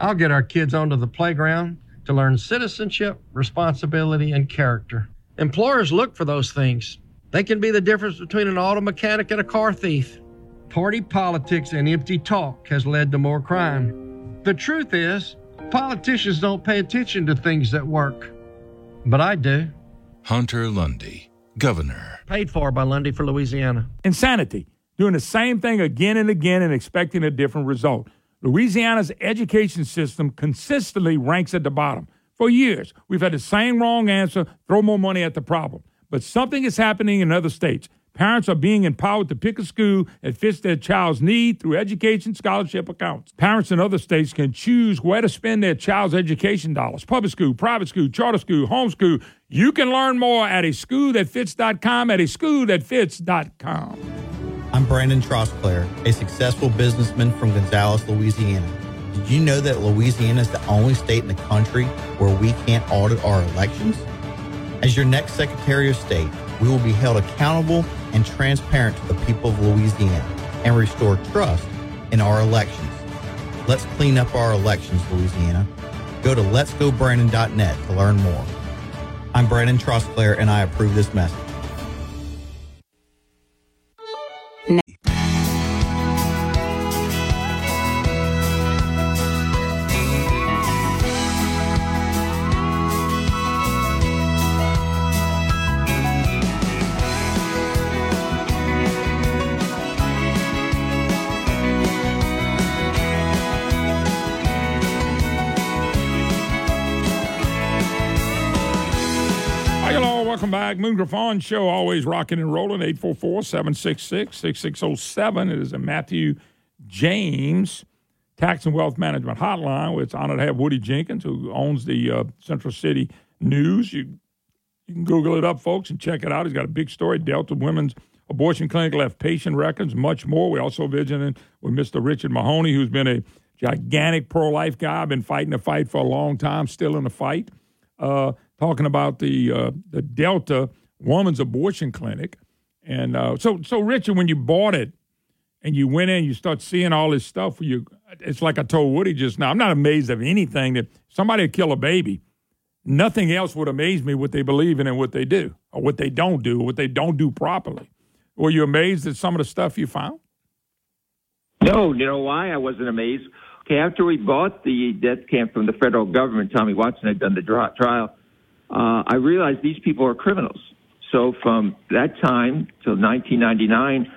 I'll get our kids onto the playground to learn citizenship, responsibility, and character. Employers look for those things. They can be the difference between an auto mechanic and a car thief. Party politics and empty talk has led to more crime. The truth is, politicians don't pay attention to things that work. But I do. Hunter Lundy, Governor. Paid for by Lundy for Louisiana. Insanity. Doing the same thing again and again and expecting a different result. Louisiana's education system consistently ranks at the bottom. For years, we've had the same wrong answer throw more money at the problem. But something is happening in other states. Parents are being empowered to pick a school that fits their child's need through education scholarship accounts. Parents in other states can choose where to spend their child's education dollars public school, private school, charter school, homeschool. You can learn more at a schoolthatfits.com, at a schoolthatfits.com. I'm Brandon Trosclair, a successful businessman from Gonzales, Louisiana. Did you know that Louisiana is the only state in the country where we can't audit our elections? As your next Secretary of State, we will be held accountable and transparent to the people of Louisiana and restore trust in our elections. Let's clean up our elections, Louisiana. Go to letsgobrandon.net to learn more. I'm Brandon Trosclair, and I approve this message. Griffon Show, always rocking and rolling. 844 766 6607. It is a Matthew James Tax and Wealth Management Hotline. It's honored to have Woody Jenkins, who owns the uh, Central City News. You, you can Google it up, folks, and check it out. He's got a big story. Delta Women's Abortion Clinic left patient records, much more. We also visited with Mr. Richard Mahoney, who's been a gigantic pro life guy, been fighting the fight for a long time, still in the fight. Uh, talking about the uh, the Delta Woman's Abortion Clinic, and uh, so so Richard, when you bought it and you went in, you start seeing all this stuff. You it's like I told Woody just now. I'm not amazed of anything that somebody would kill a baby. Nothing else would amaze me what they believe in and what they do, or what they don't do, or what they don't do properly. Were you amazed at some of the stuff you found? No, you know why I wasn't amazed? Okay, after we bought the death camp from the federal government, Tommy Watson had done the trial. Uh, I realized these people are criminals. So from that time till 1999,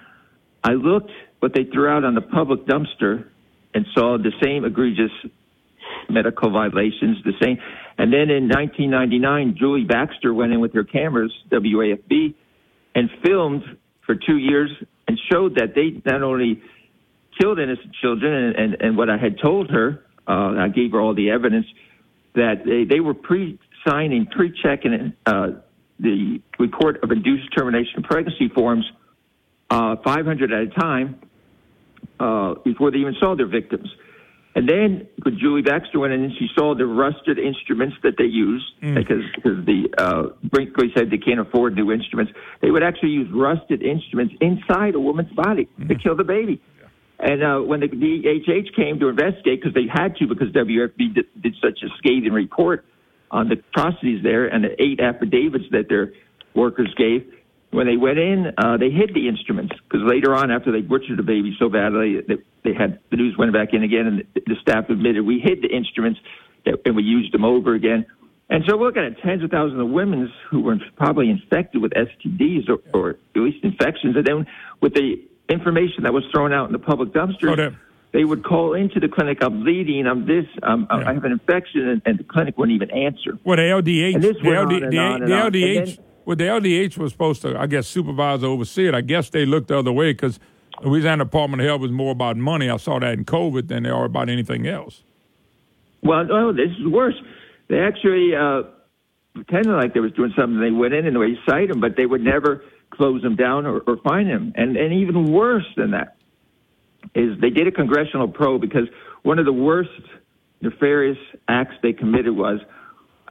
I looked what they threw out on the public dumpster and saw the same egregious medical violations, the same. And then in 1999, Julie Baxter went in with her cameras, WAFB, and filmed for two years and showed that they not only killed innocent children, and, and, and what I had told her, uh, I gave her all the evidence that they, they were pre-signing, pre-checking uh, the report of induced termination of pregnancy forms, uh, 500 at a time, uh, before they even saw their victims. And then when Julie Baxter went in and she saw the rusted instruments that they used, Mm. because, because the uh, Brinkley said they can't afford new instruments, they would actually use rusted instruments inside a woman's body to kill the baby. And uh, when the DHH came to investigate, because they had to, because WFB did, did such a scathing report on the atrocities there and the eight affidavits that their workers gave, when they went in, uh, they hid the instruments because later on, after they butchered the baby so badly, they, they had the news went back in again, and the, the staff admitted we hid the instruments that, and we used them over again. And so we're looking at tens of thousands of women who were probably infected with STDs or, or at least infections, and then with the information that was thrown out in the public dumpsters. They would call into the clinic, I'm bleeding, I'm this, I'm, I have an infection, and, and the clinic wouldn't even answer. Well, the LDH, And this the, LD, on and the, on and the on. LDH, then- well, the LDH was supposed to, I guess, supervise or oversee it. I guess they looked the other way because Louisiana Department of Health was more about money. I saw that in COVID than they are about anything else. Well, no, this is worse. They actually uh, pretended like they was doing something. They went in and they cite them, but they would never close them down or, or fine them. And and even worse than that is they did a congressional probe because one of the worst nefarious acts they committed was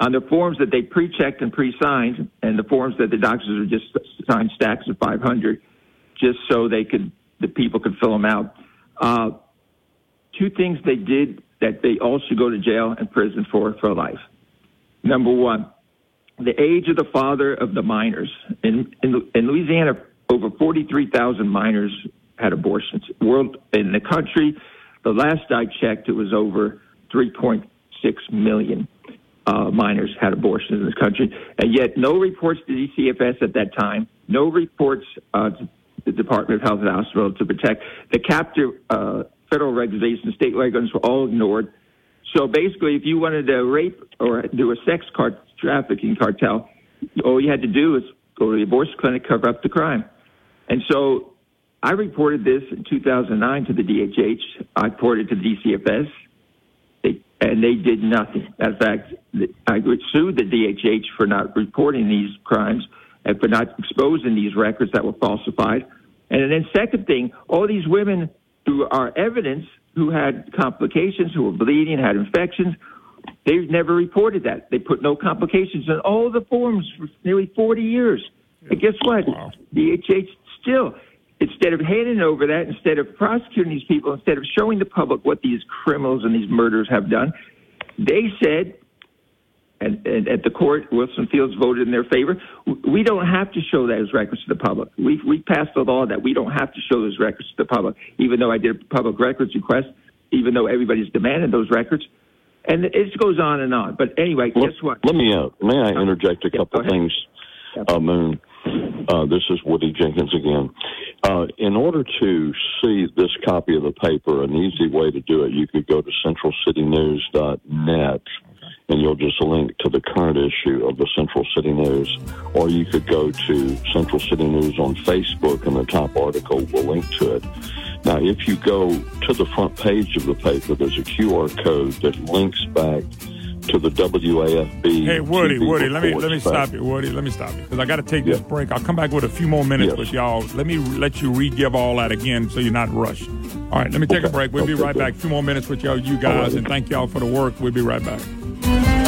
on the forms that they pre-checked and pre-signed, and the forms that the doctors would just sign stacks of 500, just so they could the people could fill them out. Uh, two things they did that they all should go to jail and prison for for life. Number one, the age of the father of the minors in in, in Louisiana, over 43,000 minors had abortions. World in the country, the last I checked, it was over 3.6 million uh, minors had abortions in this country, and yet no reports to DCFS at that time, no reports uh, to the Department of Health and Hospital to protect the captive uh, federal regulations, state regulations were all ignored. So basically, if you wanted to rape or do a sex cart trafficking cartel, all you had to do is go to the abortion clinic, cover up the crime. And so I reported this in 2009 to the DHH. I reported to the DCFS, they, and they did nothing. In fact, I sued the DHH for not reporting these crimes and for not exposing these records that were falsified. And then, second thing, all these women who are evidence who had complications, who were bleeding, had infections, they never reported that. They put no complications in all the forms for nearly 40 years. And guess what? DHH still, instead of handing over that, instead of prosecuting these people, instead of showing the public what these criminals and these murderers have done, they said, and, and at the court, Wilson Fields voted in their favor. We don't have to show those records to the public. We we passed a law that we don't have to show those records to the public. Even though I did a public records request, even though everybody's demanded those records, and it goes on and on. But anyway, guess what? Let me uh, may I interject a couple things, uh, Moon. Uh, this is Woody Jenkins again. Uh, in order to see this copy of the paper, an easy way to do it, you could go to centralcitynews.net and you'll just link to the current issue of the Central City News. Or you could go to Central City News on Facebook and the top article will link to it. Now, if you go to the front page of the paper, there's a QR code that links back to the WAFB. Hey, Woody, TV Woody, let me let me stop you, Woody. Let me stop you because I got to take this break. I'll come back with a few more minutes Yes. with y'all. Let me let you re-give all that again so you're not rushed. All right, let me take a break. We'll be right good. back. A few more minutes with y'all, you guys, and thank y'all for the work. We'll be right back.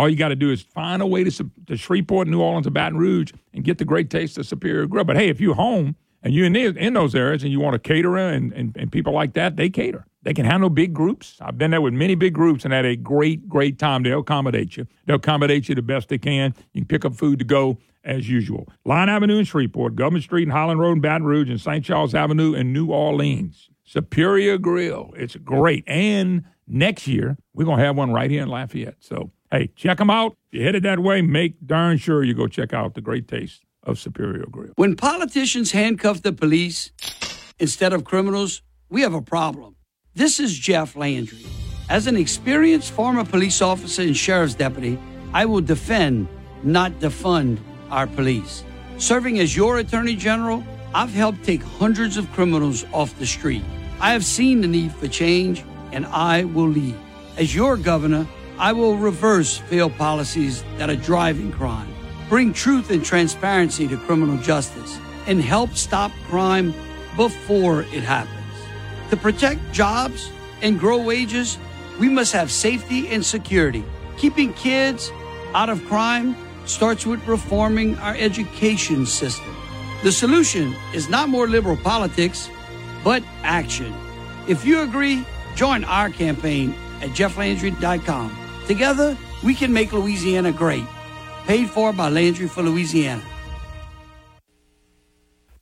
All you got to do is find a way to, to Shreveport, New Orleans, and Baton Rouge and get the great taste of Superior Grill. But hey, if you're home and you're in, the, in those areas and you want a caterer and, and, and people like that, they cater. They can handle big groups. I've been there with many big groups and had a great, great time. They'll accommodate you. They'll accommodate you the best they can. You can pick up food to go as usual. Line Avenue in Shreveport, Government Street and Highland Road in Baton Rouge, and St. Charles Avenue in New Orleans. Superior Grill. It's great. And next year, we're going to have one right here in Lafayette. So, hey, check them out. If you're headed that way, make darn sure you go check out the great taste of Superior Grill. When politicians handcuff the police instead of criminals, we have a problem. This is Jeff Landry. As an experienced former police officer and sheriff's deputy, I will defend, not defund, our police. Serving as your attorney general, I've helped take hundreds of criminals off the street. I have seen the need for change, and I will lead. As your governor, I will reverse failed policies that are driving crime, bring truth and transparency to criminal justice, and help stop crime before it happens. To protect jobs and grow wages, we must have safety and security. Keeping kids out of crime starts with reforming our education system. The solution is not more liberal politics, but action. If you agree, join our campaign at jefflandry.com. Together, we can make Louisiana great. Paid for by Landry for Louisiana.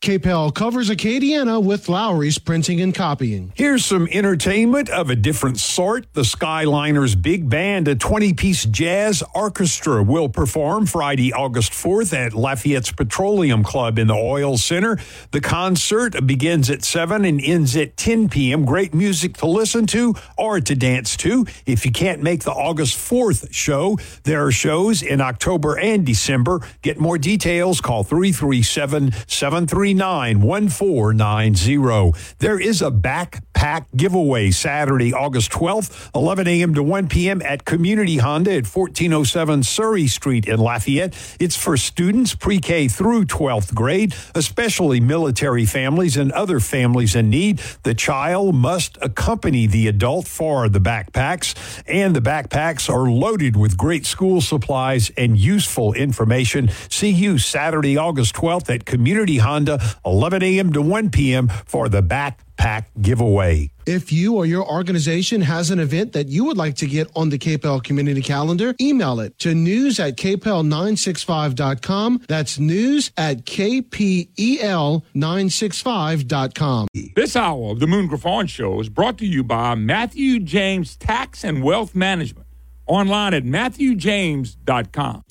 KPEL covers Acadiana with Lowry's Printing and Copying. Here's some entertainment of a different sort. The Skyliners Big Band, a 20 piece jazz orchestra, will perform Friday, August 4th at Lafayette's Petroleum Club in the Oil Center. The concert begins at 7 and ends at 10 p.m. Great music to listen to or to dance to. If you can't make the August 4th show, there are shows in October and December. Get more details, call 337 73 1490. There is a backpack giveaway Saturday, August 12th, 11 a.m. to 1 p.m. at Community Honda at 1407 Surrey Street in Lafayette. It's for students pre K through 12th grade, especially military families and other families in need. The child must accompany the adult for the backpacks, and the backpacks are loaded with great school supplies and useful information. See you Saturday, August 12th at Community Honda 11 a.m. to 1 p.m. for the backpack giveaway. If you or your organization has an event that you would like to get on the KPEL community calendar, email it to news at kpel965.com. That's news at kpel965.com. This hour of the Moon Griffon Show is brought to you by Matthew James Tax and Wealth Management. Online at matthewjames.com.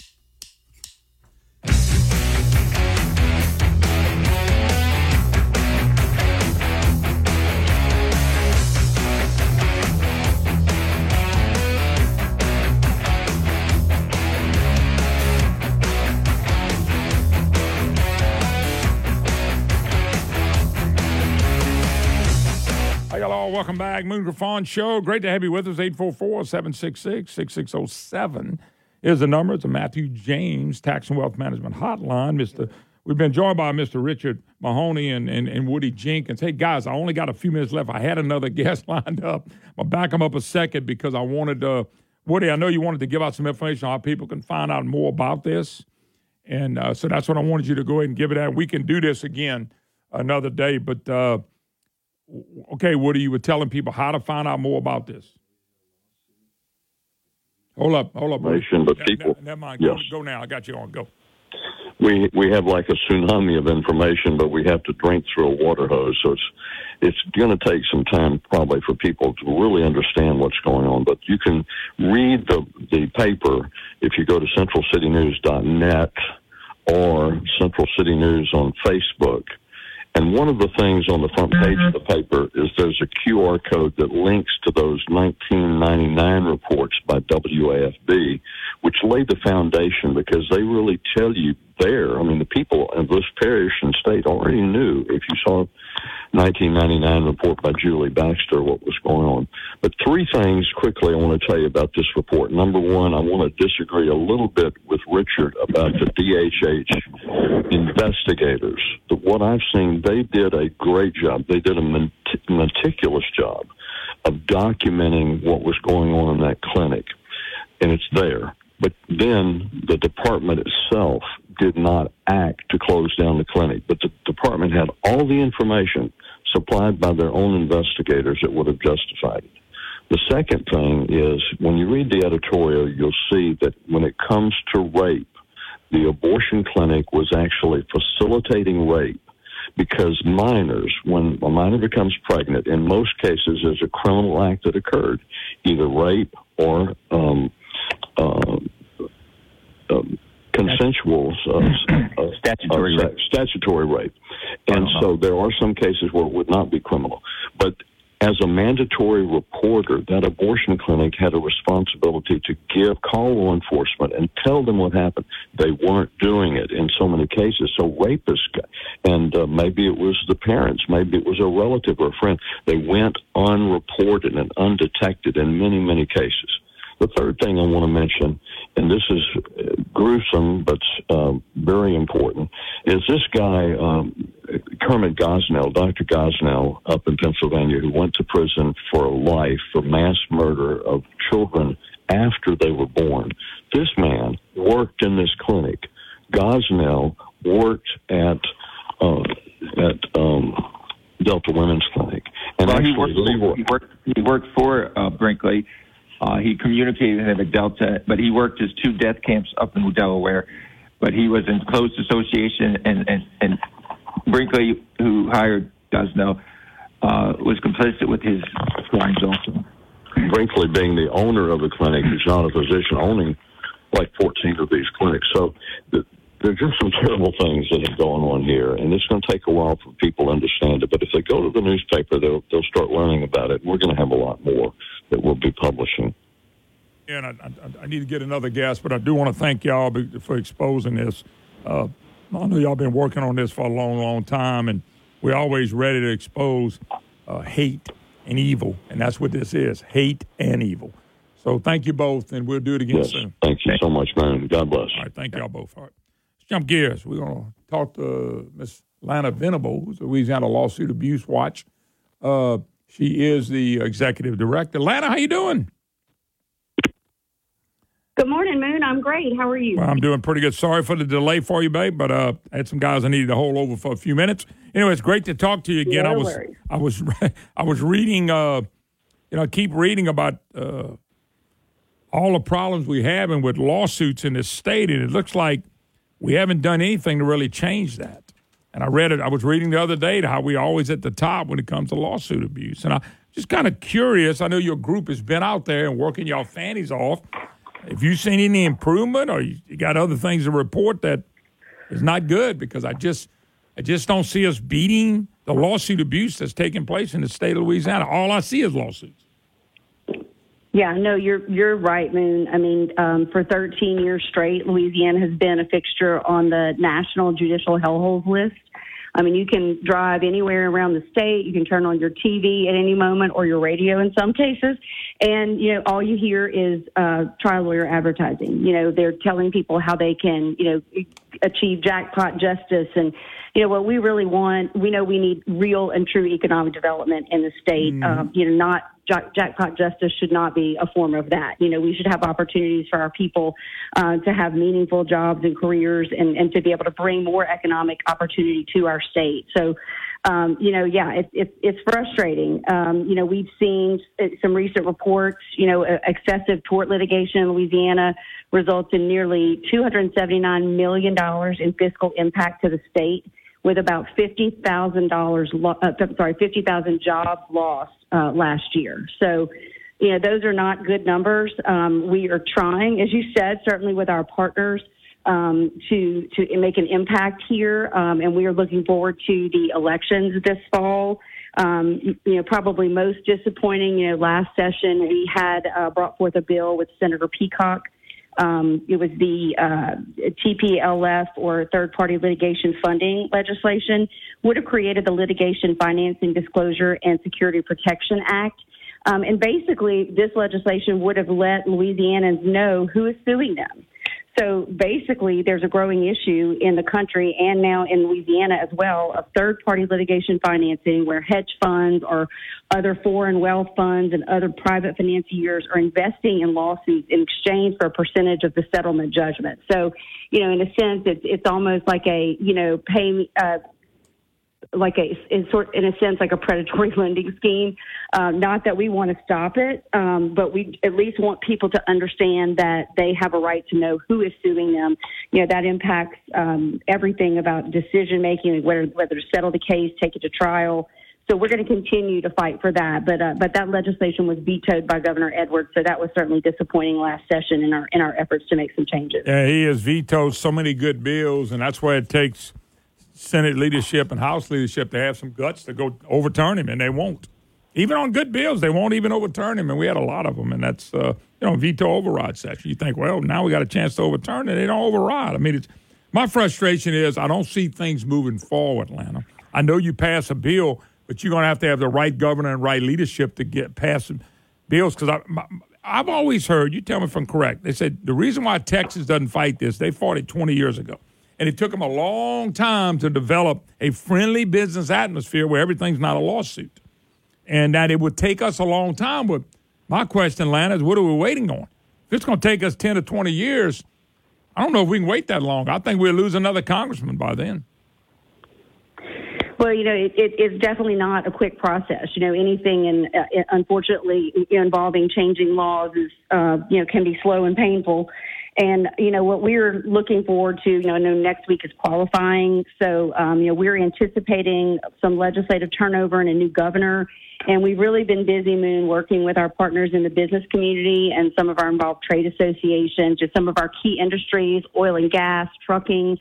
welcome back. Moon Griffon Show. Great to have you with us. 844 766 6607 is the number. It's a Matthew James Tax and Wealth Management Hotline. Mr. We've been joined by Mr. Richard Mahoney and, and, and Woody Jenkins. Hey, guys, I only got a few minutes left. I had another guest lined up. I'll back him up a second because I wanted to. Woody, I know you wanted to give out some information on how people can find out more about this. And uh, so that's what I wanted you to go ahead and give it out. We can do this again another day. But, uh, okay, Woody, you were telling people how to find out more about this. Hold up, hold up. Information, but people- ne- Never mind. Yes. Go, go now. I got you on. Go. we we have like a tsunami of information, but we have to drink through a water hose. So it's it's going to take some time probably for people to really understand what's going on. But you can read the the paper if you go to centralcitynews.net or Central City News on Facebook. And one of the things on the front page of the mm-hmm. paper is there's a QR code that links to those 1999 reports by WAFB, which lay the foundation because they really tell you there. I mean, the people of this parish and state already knew if you saw 1999 report by Julie Baxter what was going on. But three things quickly I want to tell you about this report. Number one, I want to disagree a little bit with Richard about the DHH investigators. But What I've seen, they did a great job. They did a meticulous job of documenting what was going on in that clinic, and it's there. But then the department itself did not act to close down the clinic, but the department had all the information supplied by their own investigators that would have justified it. The second thing is when you read the editorial, you'll see that when it comes to rape, the abortion clinic was actually facilitating rape because minors, when a minor becomes pregnant, in most cases is a criminal act that occurred, either rape or um, uh, um, consensual uh, uh, statutory, uh, statutory rape. And uh-huh. so there are some cases where it would not be criminal. But as a mandatory reporter, that abortion clinic had a responsibility to give, call law enforcement and tell them what happened. They weren't doing it in so many cases. So rapists, and uh, maybe it was the parents, maybe it was a relative or a friend, they went unreported and undetected in many, many cases. The third thing I want to mention, and this is gruesome but uh, very important, is this guy, um, Kermit Gosnell, Dr. Gosnell, up in Pennsylvania, who went to prison for life for mass murder of children after they were born. This man worked in this clinic. Gosnell worked at uh, at um, Delta Women's Clinic, and well, actually he worked, for, he worked, he worked for uh, Brinkley uh, he communicated at Delta, but he worked his two death camps up in Delaware. But he was in close association, and, and, and Brinkley, who hired Gosnell, uh, was complicit with his crimes also. Brinkley, being the owner of the clinic, is not a physician owning like 14 of these clinics. So the, there just some terrible things that are going on here, and it's going to take a while for people to understand it. But if they go to the newspaper, they'll they'll start learning about it. We're going to have a lot more that we'll be publishing. And I, I, I need to get another guest, but I do want to thank y'all for exposing this. Uh, I know y'all been working on this for a long, long time, and we're always ready to expose uh, hate and evil, and that's what this is: hate and evil. So thank you both, and we'll do it again yes, soon. Thank you so much, man. God bless. All right, thank y'all both. All right, let's jump gears. We're going to talk to Miss Lana Venable, Louisiana Lawsuit Abuse Watch. Uh, she is the executive director. Lana, how you doing? Good morning, Moon. I'm great. How are you? Well, I'm doing pretty good. Sorry for the delay for you, babe, but uh, I had some guys I needed to hold over for a few minutes. Anyway, it's great to talk to you again. No I was worries. I was I was reading uh, you know, I keep reading about uh, all the problems we have and with lawsuits in this state, and it looks like we haven't done anything to really change that. And I read it. I was reading the other day how we always at the top when it comes to lawsuit abuse. And I'm just kind of curious. I know your group has been out there and working your fannies off. Have you seen any improvement, or you got other things to report that is not good? Because I just, I just don't see us beating the lawsuit abuse that's taking place in the state of Louisiana. All I see is lawsuits. Yeah, no, you're you're right, Moon. I mean, um, for 13 years straight, Louisiana has been a fixture on the National Judicial Hellholes list. I mean, you can drive anywhere around the state. You can turn on your TV at any moment or your radio in some cases. And, you know, all you hear is uh, trial lawyer advertising. You know, they're telling people how they can, you know, achieve jackpot justice. And, you know, what we really want, we know we need real and true economic development in the state, mm. um, you know, not jack, jackpot justice should not be a form of that. You know, we should have opportunities for our people uh, to have meaningful jobs and careers and, and to be able to bring more economic opportunity to our state. So, um, you know, yeah, it's it's it's frustrating. Um, you know, we've seen some recent reports. You know, excessive tort litigation in Louisiana results in nearly 279 million dollars in fiscal impact to the state, with about fifty thousand dollars. Uh, sorry, fifty thousand jobs lost uh, last year. So, you know, those are not good numbers. Um, we are trying, as you said, certainly with our partners um, to to make an impact here, um, and we are looking forward to the elections this fall. Um, you know, probably most disappointing. You know, last session we had uh, brought forth a bill with Senator Peacock. Um, it was the uh, TPLF or third party litigation funding legislation would have created the Litigation Financing Disclosure and Security Protection Act. Um, and basically, this legislation would have let Louisianans know who is suing them. So basically, there's a growing issue in the country and now in Louisiana as well of third party litigation financing where hedge funds or other foreign wealth funds and other private financiers are investing in lawsuits in exchange for a percentage of the settlement judgment. So, you know, in a sense, it's, it's almost like a, you know, pay, uh, like a in sort in a sense like a predatory lending scheme. Uh, not that we want to stop it, um, but we at least want people to understand that they have a right to know who is suing them. You know that impacts um, everything about decision making, whether whether to settle the case, take it to trial. So we're going to continue to fight for that, but uh, but that legislation was vetoed by Governor Edwards, so that was certainly disappointing last session in our in our efforts to make some changes. Yeah, he has vetoed so many good bills, and that's why it takes Senate leadership and House leadership to have some guts to go overturn him, and they won't. Even on good bills, they won't even overturn him, and we had a lot of them, and that's uh, you know veto override session. You think, well, now we got a chance to overturn it. They don't override. I mean, it's my frustration is I don't see things moving forward, Atlanta. I know you pass a bill, but you're going to have to have the right governor and right leadership to get past bills. Because I've always heard, you tell me if I'm correct. They said the reason why Texas doesn't fight this, they fought it 20 years ago and it took them a long time to develop a friendly business atmosphere where everything's not a lawsuit. And that it would take us a long time. But my question, Lana, is what are we waiting on? If it's going to take us 10 to 20 years, I don't know if we can wait that long. I think we'll lose another congressman by then. Well, you know, it, it, it's definitely not a quick process. You know, anything, in, uh, unfortunately, involving changing laws is, uh, you know, can be slow and painful. And, you know, what we're looking forward to, you know, I know next week is qualifying. So, um, you know, we're anticipating some legislative turnover and a new governor. And we've really been busy, Moon, working with our partners in the business community and some of our involved trade associations, just some of our key industries, oil and gas, trucking,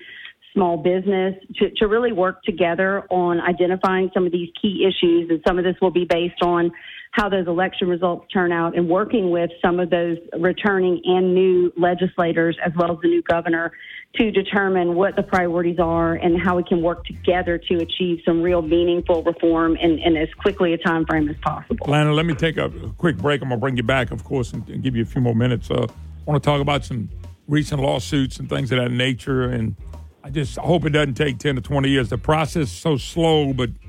small business, to, to really work together on identifying some of these key issues. And some of this will be based on how those election results turn out and working with some of those returning and new legislators as well as the new governor to determine what the priorities are and how we can work together to achieve some real meaningful reform in, in as quickly a time frame as possible. Lana, let me take a quick break. I'm going to bring you back, of course, and, and, give you a few more minutes. Uh, I want to talk about some recent lawsuits and things of that nature. And I just hope it doesn't take 10 to 20 years. The process is so slow, but –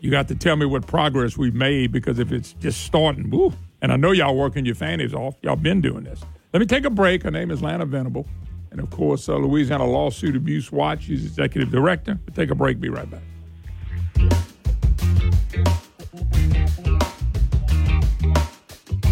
you got to tell me what progress we've made because if it's just starting, woo, and I know y'all working your fannies off, y'all been doing this. Let me take a break. Her name is Lana Venable. And of course, uh, Louisiana Lawsuit Abuse Watch. She's executive director. We'll take a break. Be right back.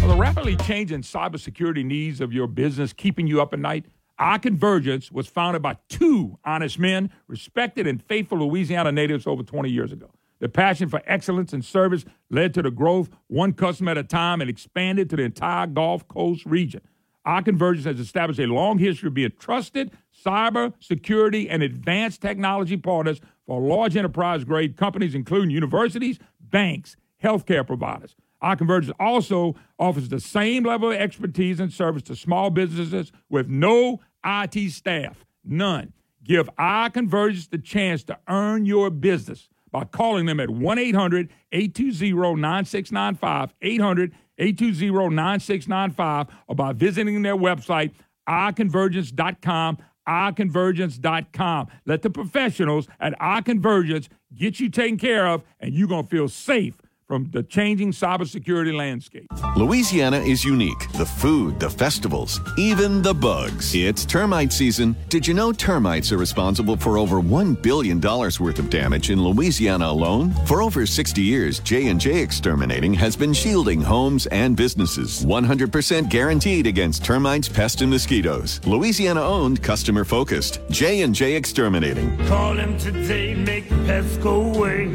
The rapidly changing cybersecurity needs of your business keeping you up at night? Our Convergence was founded by two honest men, respected and faithful Louisiana natives over 20 years ago. The passion for excellence and service led to the growth one customer at a time and expanded to the entire Gulf Coast region. Our Convergence has established a long history of being trusted cyber security and advanced technology partners for large enterprise grade companies, including universities, banks, healthcare providers. Our Convergence also offers the same level of expertise and service to small businesses with no IT staff. None. Give our Convergence the chance to earn your business by calling them at 1 800 820 9695, 800 820 9695, or by visiting their website, ourconvergence.com, ourconvergence.com. Let the professionals at Our Convergence get you taken care of, and you're going to feel safe from the changing cybersecurity landscape. Louisiana is unique. The food, the festivals, even the bugs. It's termite season. Did you know termites are responsible for over $1 billion worth of damage in Louisiana alone? For over 60 years, J&J Exterminating has been shielding homes and businesses. 100% guaranteed against termites, pests, and mosquitoes. Louisiana owned, customer focused. J&J Exterminating. Call them today, make the pests go away.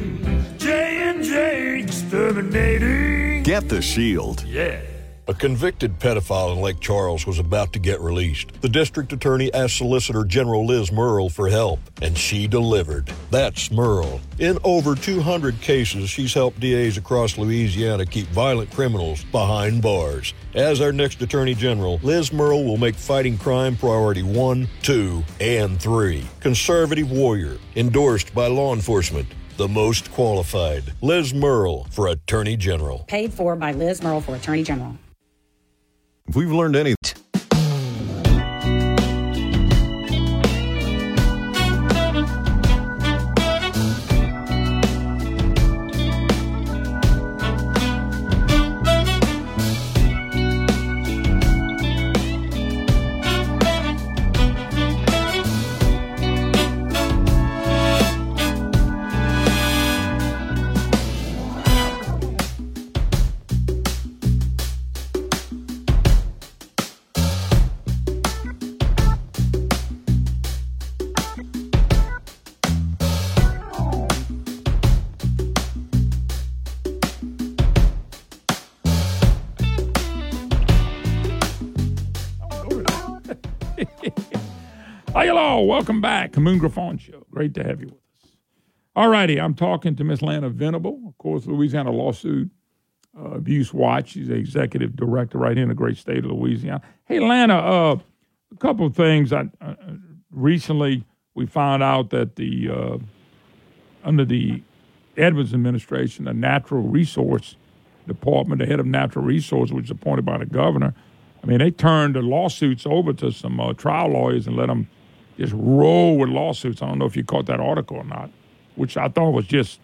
J&J Exterminating. Get the shield. Yeah. A convicted pedophile in Lake Charles was about to get released. The district attorney asked Solicitor General Liz Murrill for help, and she delivered. That's Murrill. In over 200 cases, she's helped DAs across Louisiana keep violent criminals behind bars. As our next Attorney General, Liz Murrill will make fighting crime priority one, two, and three. Conservative warrior, endorsed by law enforcement the most qualified. Liz Murrill for Attorney General. Paid for by Liz Murrill for Attorney General. If we've learned anything. Welcome back. Moon Griffon Show. Great to have you with us. All righty. I'm talking to Miss Lana Venable, of course, Louisiana Lawsuit uh, Abuse Watch. She's the executive director right here in the great state of Louisiana. Hey, Lana, uh, a couple of things. I, uh, recently, we found out that the uh, under the Edwards administration, the Natural Resource Department, the head of Natural Resources, which is appointed by the governor, I mean, they turned the lawsuits over to some uh, trial lawyers and let them just roll with lawsuits. I don't know if you caught that article or not, which I thought was just,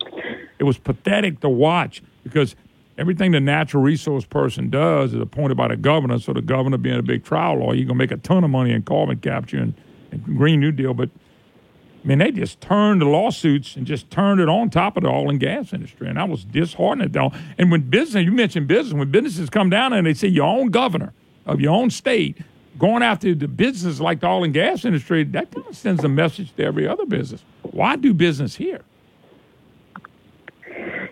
it was pathetic to watch because everything the natural resource person does is appointed by the governor. So the governor being a big trial lawyer, you're to make a ton of money in carbon capture and, and Green New Deal. But I mean, they just turned the lawsuits and just turned it on top of the oil and gas industry. And I was disheartened. And when business, you mentioned business, when businesses come down and they say your own governor of your own state going after the business like the oil and gas industry, that kind of sends a message to every other business. Why do business here?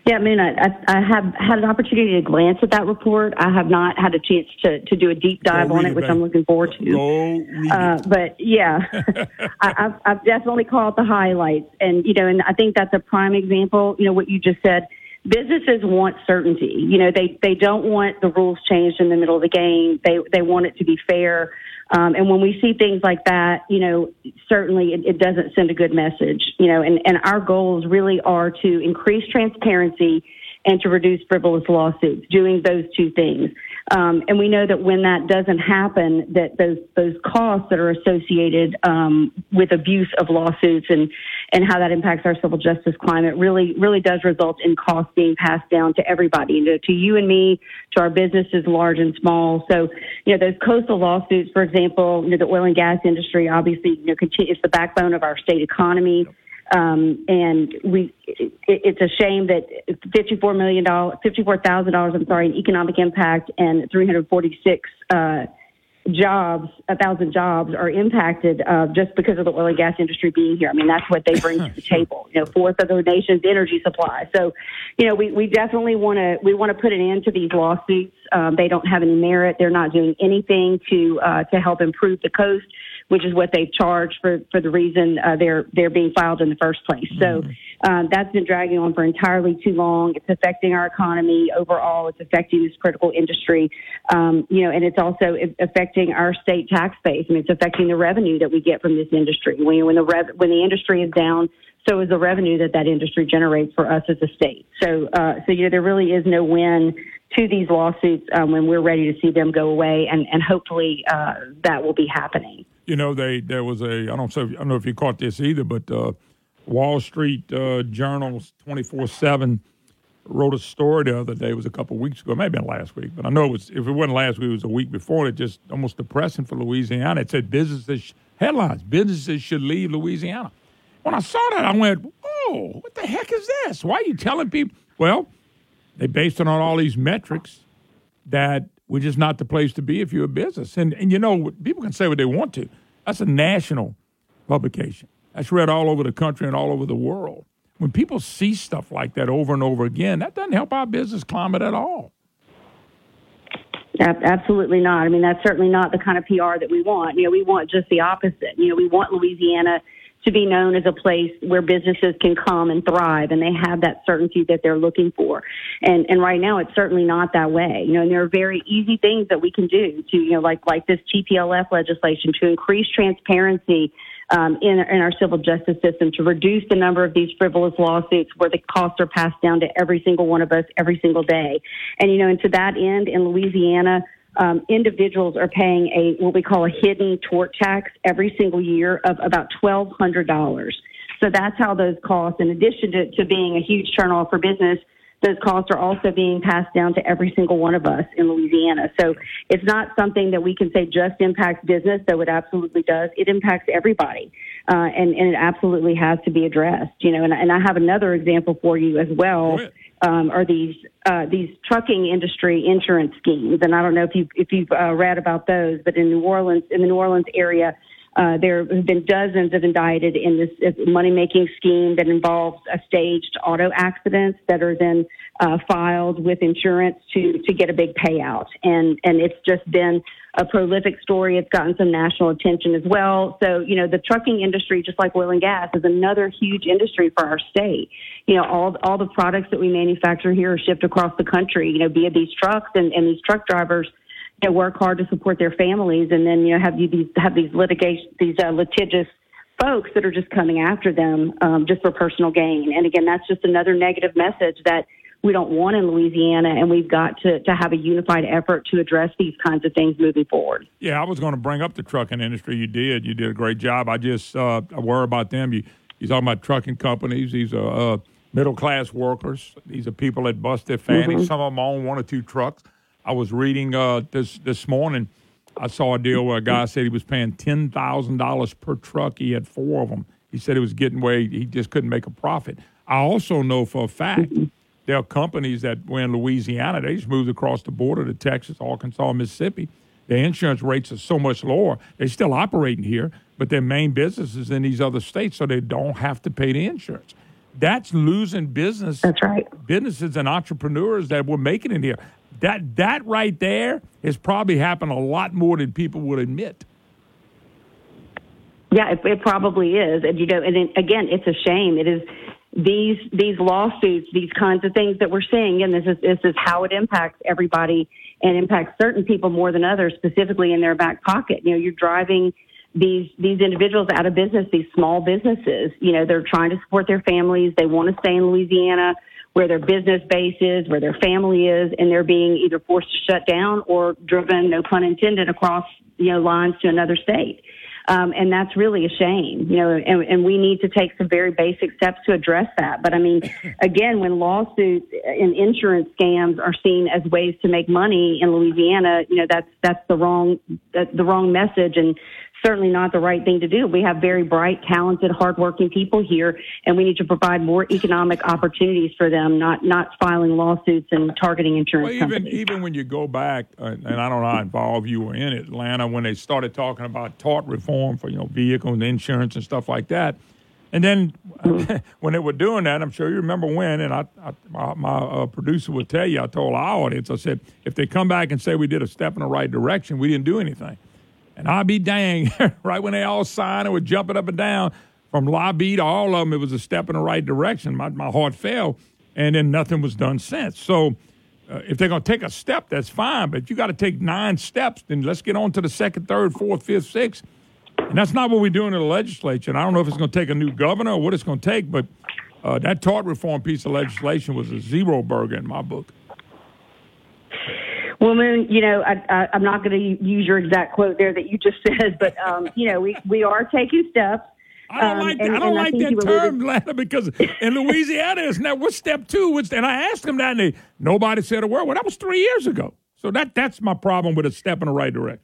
Yeah, I mean, I, I, have had an opportunity to glance at that report. I have not had a chance to, to do a deep dive on it, it, which I'm looking forward to. Uh, but yeah, I, I've, I've definitely caught the highlights, and you know, and I think that's a prime example. You know, what you just said. Businesses want certainty. You know, they they don't want the rules changed in the middle of the game. They they want it to be fair. Um, and when we see things like that, you know, certainly it, it doesn't send a good message, you know, and, and our goals really are to increase transparency and to reduce frivolous lawsuits, doing those two things. Um, and we know that when that doesn't happen, that those those costs that are associated um, with abuse of lawsuits and and how that impacts our civil justice climate really really does result in costs being passed down to everybody, you know, to you and me, to our businesses, large and small. So, you know, those coastal lawsuits, for example, you know, the oil and gas industry obviously, you know, continue, it's the backbone of our state economy. Um, and we, it, it's a shame that $54 million, $54,000, I'm sorry, in economic impact and 346, uh, jobs, a thousand jobs are impacted uh, just because of the oil and gas industry being here. I mean, that's what they bring to the table. You know, fourth of the nation's energy supply. So, you know, we, we definitely want to we want to put an end to these lawsuits. Um, they don't have any merit. They're not doing anything to uh, to help improve the coast which is what they've charged for for the reason uh, they're they're being filed in the first place. So mm-hmm. um, that's been dragging on for entirely too long. It's affecting our economy overall. It's affecting this critical industry, um, you know, and it's also affecting our state tax base. I mean, it's affecting the revenue that we get from this industry. When when the rev- when the industry is down, so is the revenue that that industry generates for us as a state. So, uh, so you know, there really is no win to these lawsuits um, when we're ready to see them go away, and and hopefully uh, that will be happening you know, they there was a I don't know I don't know if you caught this either, but uh, Wall Street uh, Journal twenty four seven wrote a story the other day. It was a couple weeks ago, maybe last week, but I know it was if it wasn't last week, it was a week before. It just almost depressing for Louisiana. It said businesses headlines: businesses should leave Louisiana. When I saw that, I went, "Oh, what the heck is this? Why are you telling people?" Well, they based it on all these metrics that we're just not the place to be if you're a business. And and you know, people can say what they want to. That's a national publication. That's read all over the country and all over the world. When people see stuff like that over and over again, that doesn't help our business climate at all. Absolutely not. I mean, that's certainly not the kind of PR that we want. You know, we want just the opposite. You know, we want Louisiana to be known as a place where businesses can come and thrive and they have that certainty that they're looking for. And and right now it's certainly not that way. You know, and there are very easy things that we can do to, you know, like like this TPLF legislation to increase transparency um, in, in our civil justice system to reduce the number of these frivolous lawsuits where the costs are passed down to every single one of us every single day. And, you know, and to that end, in Louisiana, um, individuals are paying a what we call a hidden tort tax every single year of about twelve hundred dollars. So that's how those costs, in addition to, to being a huge turnoff for business, those costs are also being passed down to every single one of us in Louisiana. So it's not something that we can say just impacts business, though it absolutely does. It impacts everybody, uh, and, and it absolutely has to be addressed. You know, and, and I have another example for you as well um, are these uh, these trucking industry insurance schemes, and I don't know if you if you've uh, read about those, but in New Orleans, in the New Orleans area, uh, there have been dozens of indicted in this money making scheme that involves a staged auto accidents that are then uh, filed with insurance to to get a big payout, and and it's just been a prolific story. It's gotten some national attention as well. So, you know, the trucking industry, just like oil and gas, is another huge industry for our state. You know, all all the products that we manufacture here are shipped across the country. You know, via these trucks and, and these truck drivers. They work hard to support their families, and then you know have these have these litigation these uh, litigious folks that are just coming after them um, just for personal gain. And again, that's just another negative message that we don't want in Louisiana, and we've got to, to have a unified effort to address these kinds of things moving forward. Yeah, I was going to bring up the trucking industry. You did. You did a great job. I just uh, I worry about them. You you talking about trucking companies? These are uh, middle class workers. These are people that bust their fannies. Mm-hmm. Some of them own one or two trucks. I was reading uh, this this morning. I saw a deal where a guy said he was paying ten thousand dollars per truck. He had four of them. He said it was getting way he just couldn't make a profit. I also know for a fact. Mm-hmm there are companies that were in Louisiana, they just moved across the border to Texas, Arkansas, Mississippi. Their insurance rates are so much lower. They're still operating here, but their main business is in these other states, so they don't have to pay the insurance. That's losing business. That's right. Businesses and entrepreneurs that were making it here. That that right there has probably happened a lot more than people would admit. Yeah, it, it probably is, and you know, and it, again, it's a shame. It is these these lawsuits, these kinds of things that we're seeing, and this is this is how it impacts everybody and impacts certain people more than others, specifically in their back pocket. You know, you're driving these these individuals out of business, these small businesses. You know, they're trying to support their families. They want to stay in Louisiana where their business base is, where their family is, and they're being either forced to shut down or driven, no pun intended, across you know lines to another state. Um, and that's really a shame, you know, and, and we need to take some very basic steps to address that. But I mean, again, when lawsuits and insurance scams are seen as ways to make money in Louisiana, you know, that's, that's the wrong, the wrong message. And certainly not the right thing to do. We have very bright, talented, hardworking people here, and we need to provide more economic opportunities for them, not not filing lawsuits and targeting insurance well, even, companies. Even when you go back, uh, and I don't know how involved you were in Atlanta when they started talking about tort reform for you know vehicles and insurance and stuff like that. And then when they were doing that, I'm sure you remember when, and I, I my, my uh, producer would tell you, I told our audience, I said, if they come back and say we did a step in the right direction, we didn't do anything. And I'll be dang, right when they all signed and were jumping up and down from lobby to all of them, it was a step in the right direction. My, my heart fell, and then nothing was done since. So uh, if they're going to take a step, that's fine. But you got to take nine steps, then let's get on to the second, third, fourth, fifth, sixth. And that's not what we're doing in the legislature. And I don't know if it's going to take a new governor or what it's going to take, but uh, that tort reform piece of legislation was a zero burger in my book. Well, Moon, you know, I, I, I'm not going to use your exact quote there that you just said, but um, you know, we we are taking steps. I don't um, like and, I don't like that term, alluded- because in Louisiana, it's now what's step two? What's, and I asked them that, and they, nobody said a word. Well, that was three years ago. So that that's my problem with a step in the right direction.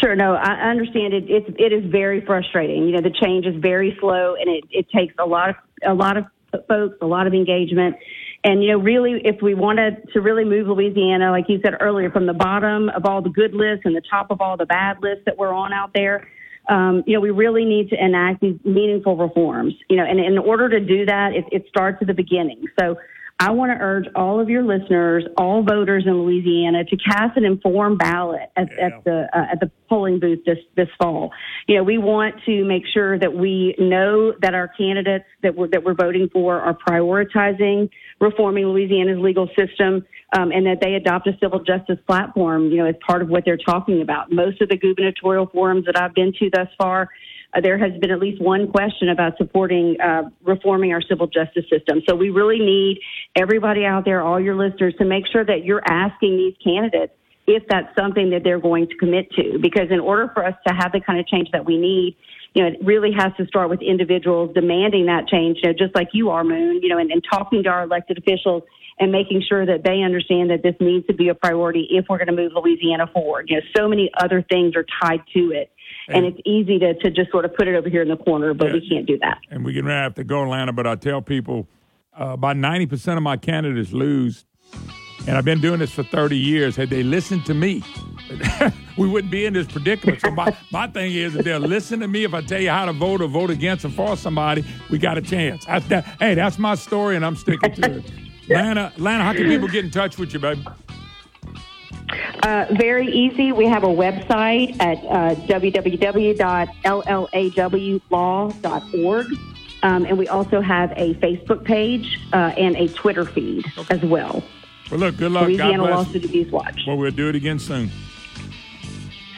Sure, no, I understand it. It's it is very frustrating. You know, the change is very slow, and it, it takes a lot of a lot of folks, a lot of engagement. And, you know, really, if we wanted to really move Louisiana, like you said earlier, from the bottom of all the good lists and the top of all the bad lists that we're on out there, um, you know, we really need to enact these meaningful reforms. You know, and in order to do that, it, it starts at the beginning. So I want to urge all of your listeners, all voters in Louisiana, to cast an informed ballot at, yeah. at the uh, at the polling booth this this fall. You know, we want to make sure that we know that our candidates that we're that we're voting for are prioritizing reforming Louisiana's legal system, um, and that they adopt a civil justice platform. You know, as part of what they're talking about. Most of the gubernatorial forums that I've been to thus far uh, there has been at least one question about supporting uh, reforming our civil justice system. So we really need everybody out there, all your listeners, to make sure that you're asking these candidates if that's something that they're going to commit to. Because in order for us to have the kind of change that we need, you know, it really has to start with individuals demanding that change, you know, just like you are, Moon, you know, and, and talking to our elected officials and making sure that they understand that this needs to be a priority if we're going to move Louisiana forward. You know, so many other things are tied to it and, it's easy to, to just sort of put it over here in the corner, but yeah, we can't do that. And going to have to go, Atlanta, but I tell people uh, about 90% of my candidates lose. And I've been doing this for 30 years. Had they listened to me, we wouldn't be in this predicament. So my, my thing is, if they'll listen to me, if I tell you how to vote or vote against or for somebody, we got a chance. I, that, hey, that's my story, and I'm sticking to it. Lana, Lana, how can people get in touch with you, baby? Uh, very easy. We have a website at uh, www.llawlaw.org. Um, and we also have a Facebook page uh, and a Twitter feed okay. as well. Well, look, good luck. Louisiana Law Abuse Watch. Well, we'll do it again soon.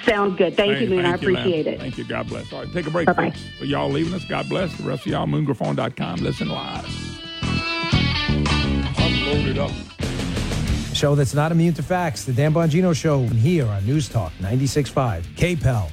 Sounds good. Thank, thank you, Moon. Thank I appreciate you, it. Thank you. God bless. All right, take a break. Bye-bye. Folks. For y'all leaving us, God bless. The rest of y'all, moongriffon.com. Listen live. I'm loaded up show that's not immune to facts. The Dan Bongino Show here on News Talk 96.5 KPEL.